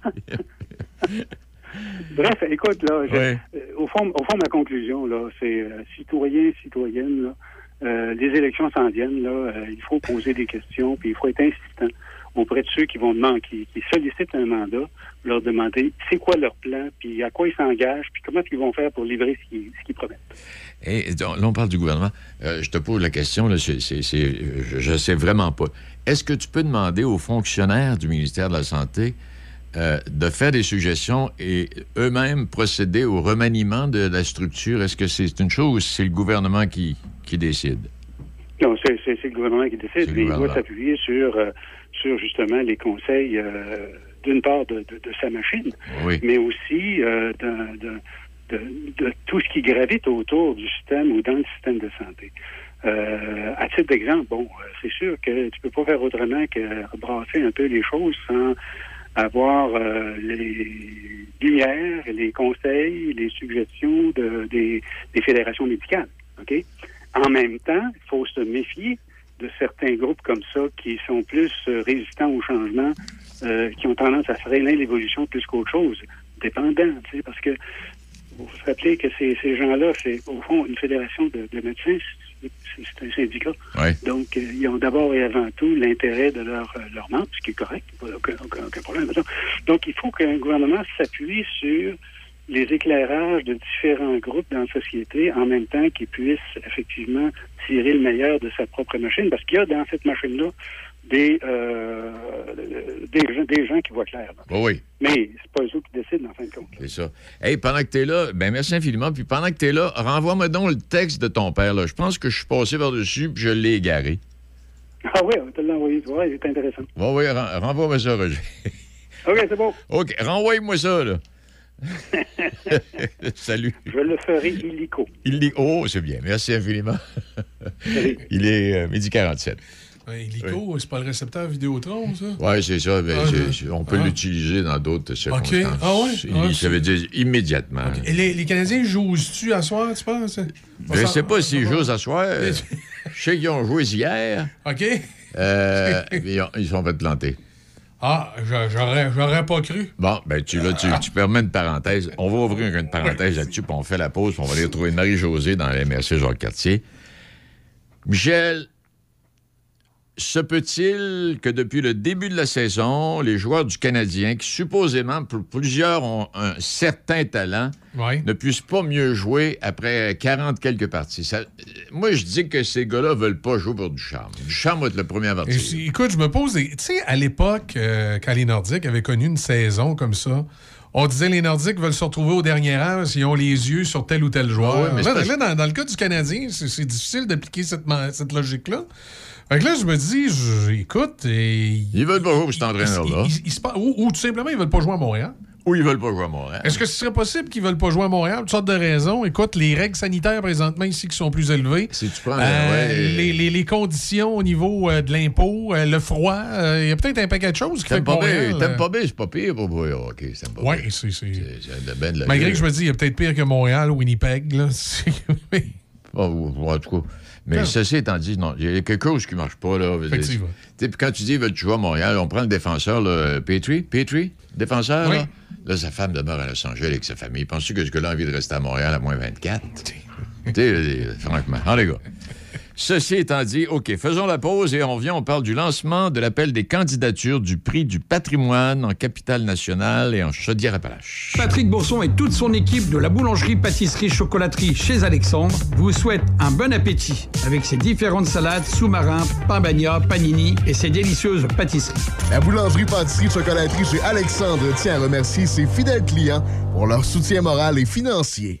Bref, écoute, là, euh, au, fond, au fond, ma conclusion, là, c'est citoyens, citoyennes, les élections s'en viennent, là, il faut poser des questions, puis il faut être insistant auprès de ceux qui vont demander, qui, sollicitent un mandat, leur demander c'est quoi leur plan, puis à quoi ils s'engagent, puis comment ils vont faire pour livrer ce qu'ils, promettent. Et là, on parle du gouvernement. Euh, je te pose la question, là, je ne sais vraiment pas. Est-ce que tu peux demander aux fonctionnaires du ministère de la Santé euh, de faire des suggestions et eux-mêmes procéder au remaniement de la structure? Est-ce que c'est une chose ou c'est le gouvernement qui, qui décide? Non, c'est, le gouvernement qui décide, mais il doit s'appuyer sur euh, sur justement les conseils, euh, d'une part de, sa machine, mais aussi euh, de, tout ce qui gravite autour du système ou dans le système de santé. Euh, à titre d'exemple, bon, c'est sûr que tu peux pas faire autrement que rebrasser un peu les choses sans avoir les lumières, les conseils, les suggestions des, des fédérations médicales. OK? En même temps, il faut se méfier de certains groupes comme ça qui sont plus euh, résistants au changement, euh, qui ont tendance à freiner l'évolution plus qu'autre chose, dépendant, tu sais, parce que vous vous rappelez que ces, ces gens-là, c'est au fond une fédération de, médecins. c'est un syndicat. Ouais. Donc, euh, ils ont d'abord et avant tout l'intérêt de leurs leur membres, ce qui est correct, pas aucun, aucun, aucun problème. Donc, il faut qu'un gouvernement s'appuie sur les éclairages de différents groupes dans la société en même temps qu'ils puissent effectivement tirer le meilleur de sa propre machine, parce qu'il y a dans cette machine-là des, euh, des, gens, des gens qui voient clair. Oui. Mais c'est pas eux qui décident, en fin de compte. C'est ça. Hey, pendant que tu es là, ben merci infiniment. Puis pendant que tu es là, renvoie-moi donc le texte de ton père. Là. Je pense que je suis passé par-dessus puis je l'ai égaré. Ah oui, on va te l'envoyer. Tu vois, c'est intéressant. Oui, oui, ren- renvoie-moi ça, Roger. OK, c'est bon. OK, renvoie-moi ça, là. Salut. Je le ferai illico. Il dit, oh, c'est bien. Merci infiniment. Salut. Il est euh, midi 47. Ouais, Illico, c'est pas le récepteur Vidéotron, ça? Oui, c'est ça. Ben, Ah, je- c'est- on peut ah. l'utiliser dans d'autres circonstances. Ah ouais? Il- Ah, ça veut dire immédiatement. Et les, les Canadiens jouent-tu à soir, tu penses? Je ne sais pas s'ils jouent ce soir. Je sais qu'ils ont joué hier. OK. Euh, ils, ont- ils sont fait planter. Ah, j'a- j'aurais pas cru. Bon, ben tu, tu, tu permets une parenthèse. On va ouvrir une parenthèse là-dessus, puis on fait la pause, puis on va aller retrouver Marie-Josée dans la MRC Jacques-Cartier. Michel, se peut-il que depuis le début de la saison, les joueurs du Canadien, qui supposément, pour plusieurs, ont un certain talent, Ouais. ne puissent pas mieux jouer après 40 quelques parties? Ça- moi, je dis que ces gars-là veulent pas jouer pour du charme. Du charme va être le premier à partir. écoute, je me pose. Tu sais, à l'époque, euh, quand les Nordiques avaient connu une saison comme ça, on disait les Nordiques veulent se retrouver aux dernières heures s'ils ont les yeux sur tel ou tel joueur. Ah oui, mais là, dans, dans le cas du Canadien, c'est difficile d'appliquer cette, cette logique-là. Fait que là, je me dis, je- écoute, et- Ils veulent pas jouer il se pa- ou, ou tout simplement, ils veulent pas jouer à Montréal. Ou ils veulent pas jouer à Montréal. Est-ce que ce serait possible qu'ils veulent pas jouer à Montréal? Toutes sortes de raisons. Écoute, les règles sanitaires présentement ici qui sont plus élevées. Si tu prends... Euh, ouais, les, les- les conditions au niveau euh, de l'impôt, euh, le froid, euh, il y a peut-être un paquet de choses qui fait pas t'aimes euh, pas bien, c'est pas pire pour au hockey, c'est pas pire. c'est... Malgré que je me dis, il y a peut-être pire que Montréal, Winnipeg. Là. Oh, ou- en tout cas. Mais ceci étant dit, non, il y a quelque chose qui marche pas, là. Effectivement. Puis quand tu dis, veulent jouer à Montréal, on prend le défenseur, là, Petrie, Petrie, défenseur, Oui. là? Là, sa femme demeure à Los Angeles avec sa famille. Penses-tu que ce gars-là a envie de rester à Montréal à moins 24? tu sais, euh, franchement. Ah, les gars. Ceci étant dit, OK, faisons la pause et on vient, on parle du lancement de l'appel des candidatures du prix du patrimoine en capitale nationale et en Chaudière-Appalaches. Patrick Bourson et toute son équipe de la boulangerie, pâtisserie, chocolaterie chez Alexandre vous souhaitent un bon appétit avec ses différentes salades, sous-marins, pain bagna, panini et ses délicieuses pâtisseries. La boulangerie, pâtisserie, chocolaterie chez Alexandre tient à remercier ses fidèles clients pour leur soutien moral et financier.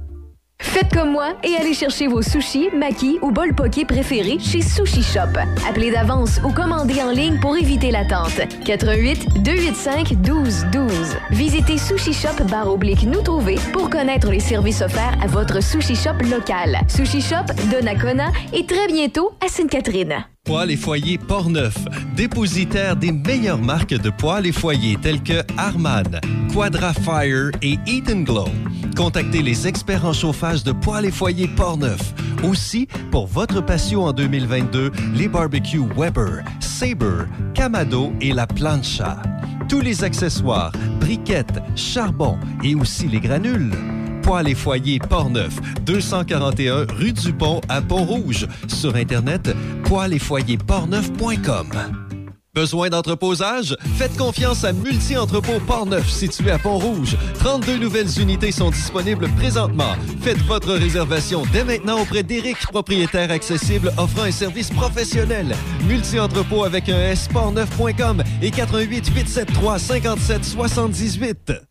Faites comme moi et allez chercher vos sushis, makis ou bol poké préférés chez Sushi Shop. Appelez d'avance ou commandez en ligne pour éviter l'attente. 88 285 12 12. Visitez Sushi Shop barre oblique nous trouver pour connaître les services offerts à votre Sushi Shop local. Sushi Shop de Nakona et très bientôt à Sainte-Catherine. Poêles et foyers Portneuf, dépositaire des meilleures marques de poêles et foyers tels que Harman, Quadra Fire et Eat Glow. Contactez les experts en chauffage de poêles et foyers Portneuf. Aussi, pour votre patio en 2022, les barbecues Weber, Sabre, Camado et la Plancha. Tous les accessoires, briquettes, charbon et aussi les granules. Poêles et foyers Portneuf, 241 rue du Pont à Pont-Rouge. Sur Internet, poêles et foyers. Besoin d'entreposage? Faites confiance à Multi-Entrepôt Portneuf, situé à Pont-Rouge. 32 nouvelles unités sont disponibles présentement. Faites votre réservation dès maintenant auprès d'Éric, propriétaire accessible offrant un service professionnel. Multi-Entrepôt avec un S, portneuf.com et 88 873 57 78.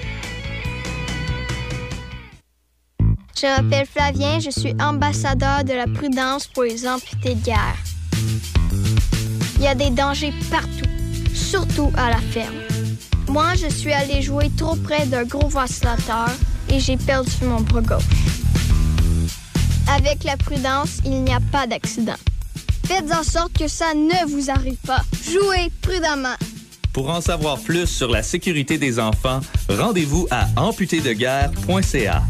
Je m'appelle Flavien, je suis ambassadeur de la prudence pour les amputés de guerre. Il y a des dangers partout, surtout à la ferme. Moi, je suis allé jouer trop près d'un gros vacillateur et j'ai perdu mon bras gauche. Avec la prudence, il n'y a pas d'accident. Faites en sorte que ça ne vous arrive pas. Jouez prudemment. Pour en savoir plus sur la sécurité des enfants, rendez-vous à amputédeguerre.ca.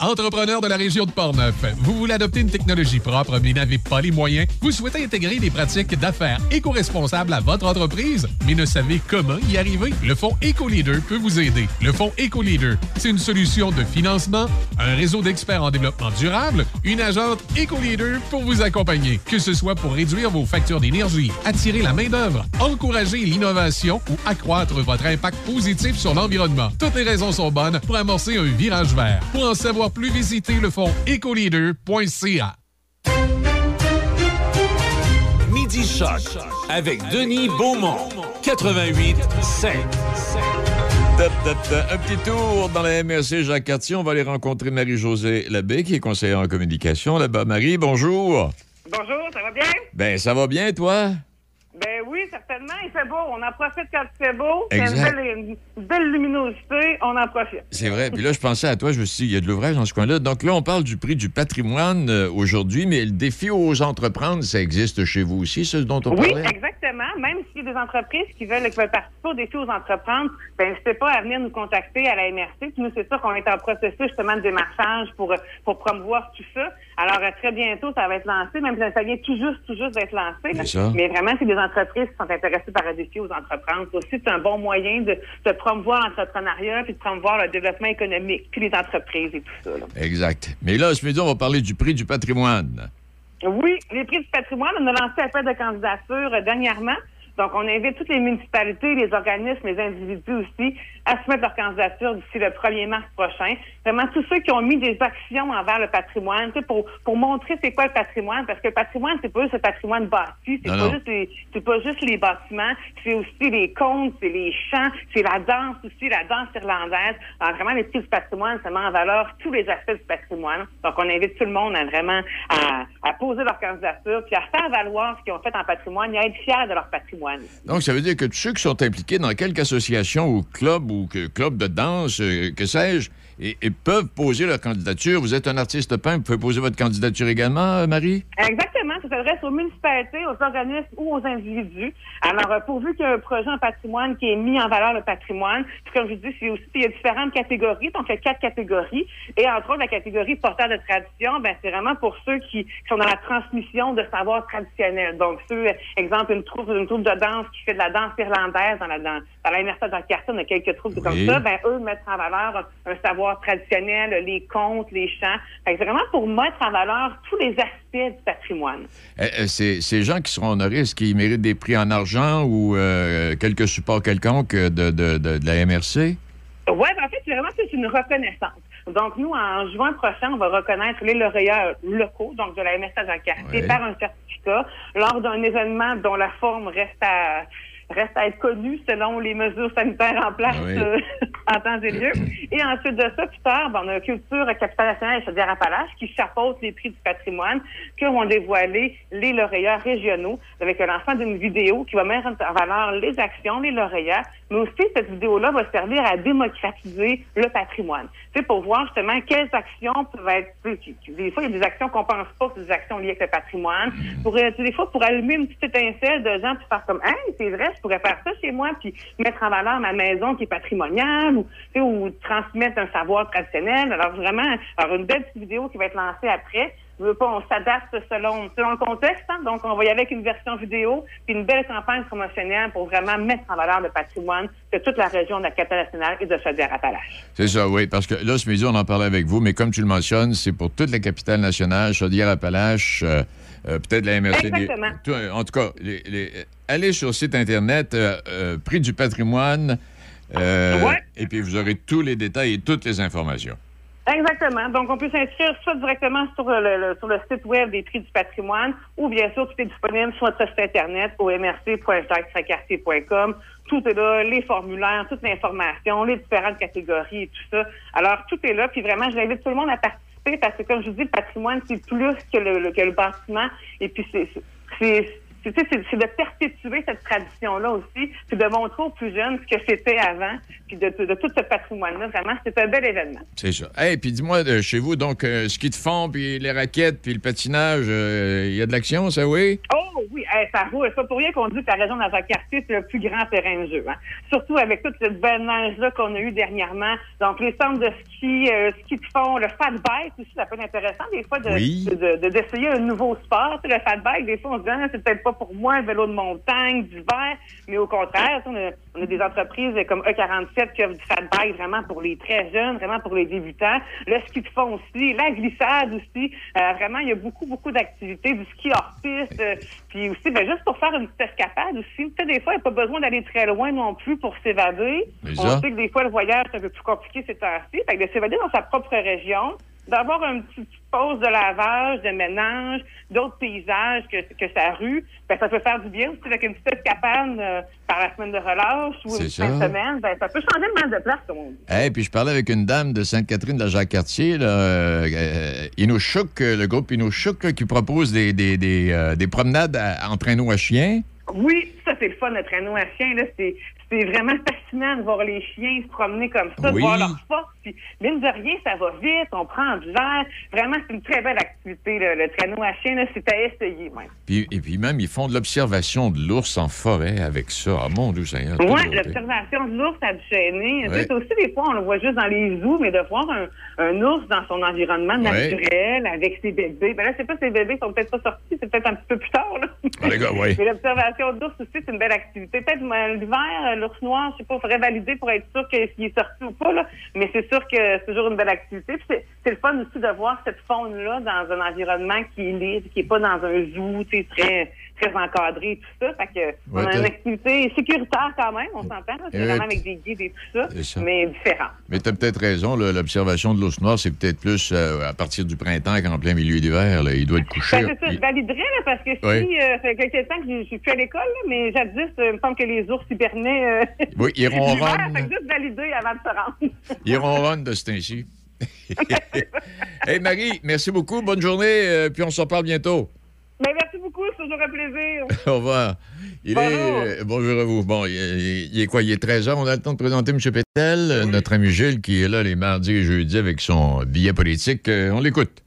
Entrepreneur de la région de Portneuf, vous voulez adopter une technologie propre mais n'avez pas les moyens? Vous souhaitez intégrer des pratiques d'affaires éco-responsables à votre entreprise mais ne savez comment y arriver? Le Fonds EcoLeader peut vous aider. Le Fonds EcoLeader, c'est une solution de financement, un réseau d'experts en développement durable, une agente EcoLeader pour vous accompagner. Que ce soit pour réduire vos factures d'énergie, attirer la main-d'œuvre, encourager l'innovation ou accroître votre impact positif sur l'environnement. Toutes les raisons sont bonnes pour amorcer un virage vert. Pour en savoir plus, visitez le fonds ecoleader.ca. Midi Choc avec Denis Beaumont. 88 5. Un petit tour dans la MRC Jacques Cartier. On va aller rencontrer Marie-Josée Labbé, qui est conseillère en communication là-bas. Marie, bonjour. Bonjour, ça va bien? Ben, ça va bien, toi? Ben oui, certainement, il fait beau. On en profite quand il fait beau. Il y a une belle, une belle luminosité, on en profite. C'est vrai. Puis là, je pensais à toi, je me suis dit, il y a de l'ouvrage dans ce coin-là. Donc là, on parle du prix du patrimoine euh, aujourd'hui, mais le défi aux entreprises, ça existe chez vous aussi, ce dont on Oui, parlait? exactement. Même s'il y a des entreprises qui veulent, qui veulent participer au défi aux entreprises, ben, n'hésitez pas à venir nous contacter à la MRC. Puis nous, c'est sûr qu'on est en processus justement de démarchage pour, pour promouvoir tout ça. Alors, euh, très bientôt, ça va être lancé, même si ça vient tout juste, tout juste d'être lancé. Mais vraiment, c'est des entreprises qui sont intéressées par défi aux entreprises. Aussi, c'est un bon moyen de, de promouvoir l'entrepreneuriat puis de promouvoir le développement économique, puis les entreprises et tout ça. là. Exact. Mais là, ce midi, on va parler du prix du patrimoine. Oui, les prix du patrimoine, on a lancé appel de candidature euh, dernièrement. Donc, on invite toutes les municipalités, les organismes, les individus aussi à soumettre leur candidature d'ici le 1er mars prochain. Vraiment, tous ceux qui ont mis des actions envers le patrimoine, tu sais, pour, pour montrer c'est quoi le patrimoine, parce que le patrimoine, c'est pas juste le patrimoine bâti, c'est pas juste les, pas juste les bâtiments, c'est aussi les contes, c'est les chants, c'est la danse aussi, la danse irlandaise. Alors, vraiment, les du patrimoine, ça met en valeur tous les aspects du patrimoine. Donc, on invite tout le monde à vraiment à, à poser leur candidature, puis à faire valoir ce qu'ils ont fait en patrimoine et à être fiers de leur patrimoine. Donc, ça veut dire que tous ceux qui sont impliqués dans quelque association ou club ou que, club de danse, euh, que sais-je, et, et peuvent poser leur candidature. Vous êtes un artiste peint, vous pouvez poser votre candidature également, euh, Marie? Exactement, ça s'adresse aux municipalités, aux organismes ou aux individus. Alors, euh, pourvu qu'il y a un projet en patrimoine qui est mis en valeur le patrimoine, puis comme je vous dis, c'est aussi, il y a différentes catégories, donc il y a quatre catégories, et entre autres, la catégorie porteur de tradition, ben, c'est vraiment pour ceux qui, qui sont dans la transmission de savoir traditionnel. Donc, ceux, euh, exemple, une troupe, une troupe de danse qui fait de la danse irlandaise dans la, dans, dans la MRC dans Carton, il y a quelques troupes comme Oui. ça, ben, eux mettent en valeur un, un traditionnel, les contes, les chants. Fait que vraiment pour mettre en valeur tous les aspects du patrimoine. Euh, euh, ces, ces gens qui seront honorés, est-ce qu'ils méritent des prix en argent ou euh, quelques supports quelconques de, de, de, de la MRC? Oui, en fait, c'est vraiment c'est une reconnaissance. Donc, nous, en juin prochain, on va reconnaître les lauréats locaux, donc de la MSA dans quartier, Ouais. par un certificat, lors d'un événement dont la forme reste à reste à être connue selon les mesures sanitaires en place Oui. euh, en temps et lieu. Et ensuite de ça, plus tard, ben, on a Culture Capitale Nationale et Chaudière-Appalaches qui chapeautent les prix du patrimoine, qui vont dévoiler les lauréats régionaux avec le lancement d'une vidéo qui va mettre en valeur les actions, les lauréats, mais aussi cette vidéo-là va servir à démocratiser le patrimoine. Sais, pour voir justement quelles actions peuvent être, qui- qui- des fois, il y a des actions qu'on pense pas c'est des actions liées avec le patrimoine. Pour, euh, des fois, pour allumer une petite étincelle de gens, puis faire comme, hey, c'est vrai, je pourrais faire ça chez moi, puis mettre en valeur ma maison qui est patrimoniale, ou, tu sais, ou transmettre un savoir traditionnel. Alors vraiment, alors une belle petite vidéo qui va être lancée après. Je veux pas, on s'adapte selon, selon le contexte. hein. Donc, on va y aller avec une version vidéo, puis une belle campagne promotionnelle pour vraiment mettre en valeur le patrimoine de toute la région de la capitale nationale et de Chaudière-Appalaches. C'est ça, oui, parce que là, ce midi, on en parlait avec vous, mais comme tu le mentionnes, c'est pour toute la capitale nationale, Chaudière-Appalaches, euh, euh, peut-être la MRC. des- Exactement. tout- en tout cas, les- les- allez sur le site Internet, euh, euh, Prix du patrimoine, euh, Ouais. et puis vous aurez tous les détails et toutes les informations. Exactement. Donc, on peut s'inscrire soit directement sur le, le- sur le site web des prix du patrimoine ou bien sûr, tout est disponible sur notre site Internet au mrc.jacquesracartier.com. Tout est là, les formulaires, toute l'information, les différentes catégories et tout ça. Alors, tout est là. Puis vraiment, j'invite tout le monde à participer parce que, comme je vous dis, le patrimoine, c'est plus que le, le- que le bâtiment. Et puis, c'est... c'est- de perpétuer cette tradition-là aussi, puis de montrer aux plus jeunes ce que c'était avant, puis de, de tout ce patrimoine-là. Vraiment, c'est un bel événement. C'est ça. Hey, puis dis-moi, euh, chez vous, donc, euh, ski de fond, puis les raquettes, puis le patinage, il y a de l'action, ça, oui? Oh oui, hey, ça roule. C'est pas pour rien qu'on dit que la région de la quartier, c'est le plus grand terrain de jeu. Hein. Surtout avec toute cette belle neige-là qu'on a eu dernièrement. Donc, les centres de ski, euh, ski de fond, le fat bike aussi, ça peut être intéressant des fois de, Oui. de- de- de- d'essayer un nouveau sport. Le fat bike, des fois, on se dit, Ah, c'est peut-être pas pour moi un vélo de montagne, d'hiver, mais au contraire, on a, on a des entreprises comme E47 qui du fat bike vraiment pour les très jeunes, vraiment pour les débutants. Le ski de fond aussi, la glissade aussi. Euh, vraiment, il y a beaucoup, beaucoup d'activités, du ski hors piste. euh, puis aussi, ben, juste pour faire une petite escapade aussi. Sais, des fois, il n'y a pas besoin d'aller très loin non plus pour s'évader. On sait que des fois, le voyage, c'est un peu plus compliqué ces temps-ci. Fait que de s'évader dans sa propre région, d'avoir une petite pause de lavage, de ménage, d'autres paysages que, que sa rue, ben, ça peut faire du bien avec une petite escapade euh, par la semaine de relâche ou une ça. semaine. Ben, ça peut changer le mal de place, comme on dit. Hey, puis je parlais avec une dame de Sainte-Catherine de la Jacques-Cartier, euh, le groupe Inushouk, là, qui propose des, des, des, euh, des promenades à- en traîneau à chien. Oui, ça c'est le fun, le traîneau à chien. C'est, c'est vraiment fascinant de voir les chiens se promener comme ça, Oui. de voir leur force. Puis, mine de rien, ça va vite, on prend du verre. Vraiment, c'est une très belle activité, là, le traîneau à chien. C'est à essayer, même. Puis, et puis même, ils font de l'observation de l'ours en forêt avec ça. Ah, mon Dieu Seigneur. Oui, l'observation de l'ours à. Tu sais, Ouais. c'est aussi, des fois, on le voit juste dans les zoos, mais de voir un, un ours dans son environnement Ouais. naturel, avec ses bébés. Ben là, sais pas, ses bébés sont peut-être pas sortis, c'est peut-être un petit peu plus tard, là. Ah, les gars, oui. Mais l'observation d'ours aussi, c'est une belle activité. Peut-être euh, l'hiver, l'ours noir, je sais pas, il faudrait valider pour être sûr s'il est sorti ou pas, là. Mais c'est sûr que c'est toujours une belle activité. Puis c'est, c'est le fun aussi de voir cette faune-là dans un environnement qui est libre, qui est pas dans un zoo, tu sais, très, très encadré et tout ça. Fait que, on a une activité sécuritaire quand même, on s'entend. C'est vraiment avec des guides et tout ça, mais différent. Mais tu as peut-être raison, l'observation de l'ours noir, c'est peut-être plus euh, à partir du printemps qu'en plein milieu d'hiver. Il doit être couché. Ben, c'est ça, je validerais, là, parce que si, Oui. euh, ça fait quelques temps que je je suis plus à l'école, mais jadis, euh, il me semble que les ours hibernaient, euh, Oui, ils ronronnent. fait que juste valider avant de se rendre. Ils ronronnent de ce ainsi. hey Marie, merci beaucoup. Bonne journée. puis on se reparle bientôt. Mais merci beaucoup, c'est toujours un plaisir. Au revoir. Il Bonjour. est. bonjour à vous. Bon, il est, il est quoi? Il est 13 h. On a le temps de présenter M. Pétel, notre ami Gilles, qui est là les mardis et jeudis avec son billet politique. Euh, on l'écoute.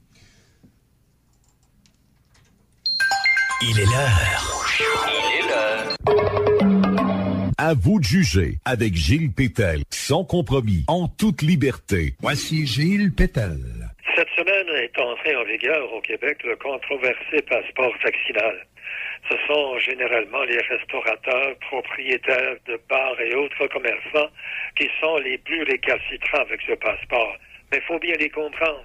Il est l'heure. Il est l'heure. À vous de juger avec Gilles Pétel, sans compromis, en toute liberté. Voici Gilles Pétel. Cette semaine est entré en vigueur au Québec le controversé passeport vaccinal. Ce sont généralement les restaurateurs, propriétaires de bars et autres commerçants qui sont les plus récalcitrants avec ce passeport. Mais il faut bien les comprendre.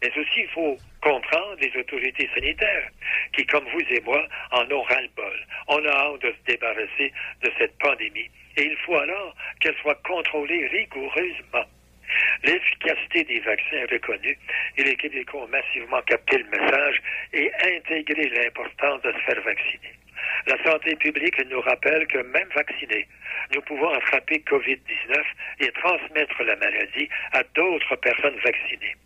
Mais aussi, il faut comprendre les autorités sanitaires qui, comme vous et moi, en ont ras-le-bol. On a hâte de se débarrasser de cette pandémie. Et il faut alors qu'elle soit contrôlée rigoureusement. L'efficacité des vaccins est reconnue et les Québécois ont massivement capté le message et intégré l'importance de se faire vacciner. La santé publique nous rappelle que même vaccinés, nous pouvons attraper COVID-19 et transmettre la maladie à d'autres personnes vaccinées.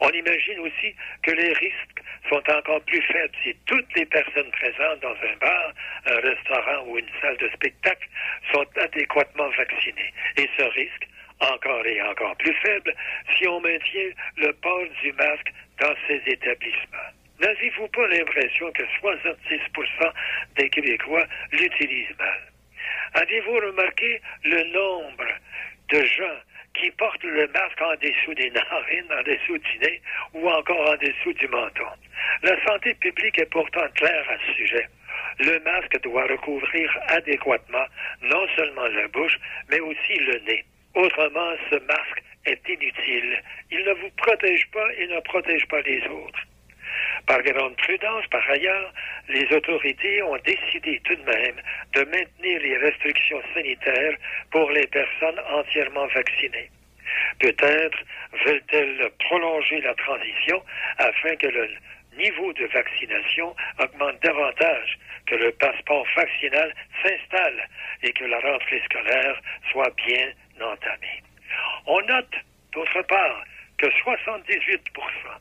On imagine aussi que les risques sont encore plus faibles si toutes les personnes présentes dans un bar, un restaurant ou une salle de spectacle sont adéquatement vaccinées. Et ce risque, encore et encore plus faible, si on maintient le port du masque dans ces établissements. N'avez-vous pas l'impression que 66 des Québécois l'utilisent mal? Avez-vous remarqué le nombre de gens qui portent le masque en dessous des narines, en dessous du nez ou encore en dessous du menton? La santé publique est pourtant claire à ce sujet. Le masque doit recouvrir adéquatement non seulement la bouche, mais aussi le nez. Autrement, ce masque est inutile. Il ne vous protège pas et ne protège pas les autres. Par grande prudence, par ailleurs, les autorités ont décidé tout de même de maintenir les restrictions sanitaires pour les personnes entièrement vaccinées. Peut-être veulent-elles prolonger la transition afin que le niveau de vaccination augmente davantage, que le passeport vaccinal s'installe et que la rentrée scolaire soit bien On note, d'autre part, que 78%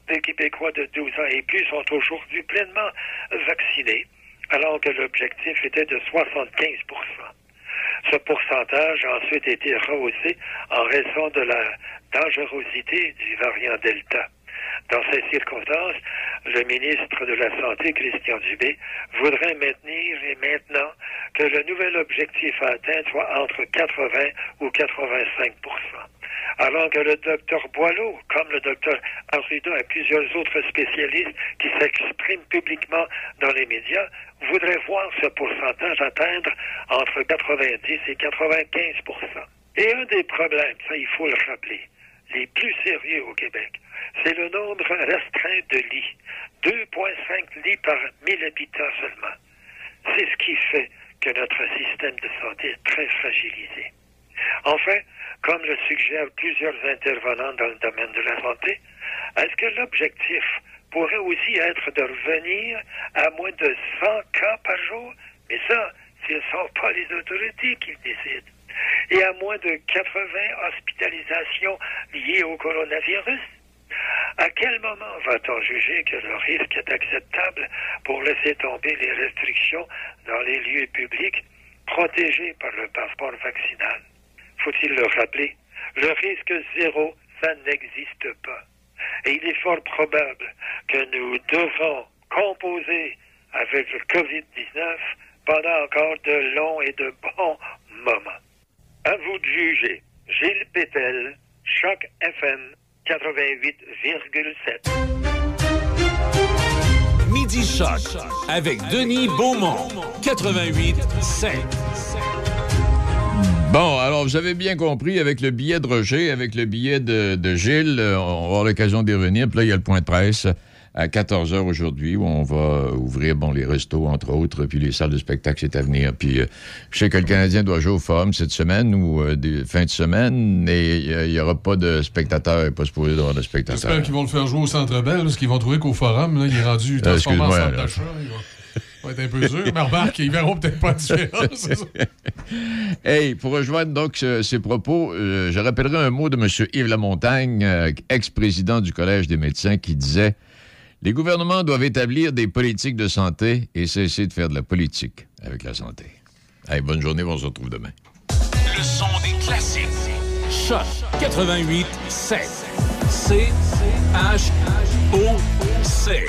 des Québécois de 12 ans et plus sont aujourd'hui pleinement vaccinés, alors que l'objectif était de 75% Ce pourcentage a ensuite été rehaussé en raison de la dangerosité du variant Delta. Dans ces circonstances, le ministre de la Santé, Christian Dubé, voudrait maintenir et maintenant que le nouvel objectif à atteindre soit entre 80 ou 85% alors que le docteur Boileau, comme le docteur Arruda et plusieurs autres spécialistes qui s'expriment publiquement dans les médias, voudraient voir ce pourcentage atteindre entre 90 et 95% Et un des problèmes, ça il faut le rappeler, les plus sérieux au Québec, c'est le nombre restreint de lits. 2,5 lits par 1000 habitants seulement. C'est ce qui fait que notre système de santé est très fragilisé. Enfin, comme le suggèrent plusieurs intervenants dans le domaine de la santé, est-ce que l'objectif pourrait aussi être de revenir à moins de 100 cas par jour? Mais ça, ce ne sont pas les autorités qui le décident. Et à moins de 80 hospitalisations liées au coronavirus? À quel moment va-t-on juger que le risque est acceptable pour laisser tomber les restrictions dans les lieux publics protégés par le passeport vaccinal? Faut-il le rappeler? Le risque zéro, ça n'existe pas. Et il est fort probable que nous devons composer avec le COVID-19 pendant encore de longs et de bons moments. À vous de juger. Gilles Pétel, Choc FM 88,7. Midi Choc avec Denis Beaumont 88,7. Bon, alors vous avez bien compris, avec le billet de Roger, avec le billet de, de Gilles, euh, on va avoir l'occasion d'y revenir. Puis là, il y a le point de presse à 14 h aujourd'hui où on va ouvrir bon les restos entre autres puis les salles de spectacle c'est à venir puis euh, je sais que le Canadien doit jouer au Forum cette semaine ou euh, des fins de semaine et il n'y aura pas de spectateurs pas supposé d'avoir de spectateurs. J'espère qu'ils vont le faire jouer au Centre Bell parce qu'ils vont trouver qu'au Forum là, il est rendu transformé en centre d'achat. Ça va être un peu dur, mais remarque, ils verront peut-être pas la différence. hey, pour rejoindre donc ces propos, euh, je rappellerai un mot de M. Yves Lamontagne, euh, ex-président du Collège des médecins, qui disait Les gouvernements doivent établir des politiques de santé et cesser de faire de la politique avec la santé. Hey, bonne journée, on se retrouve demain. Le son des classiques. Choc 88 7. C H O C.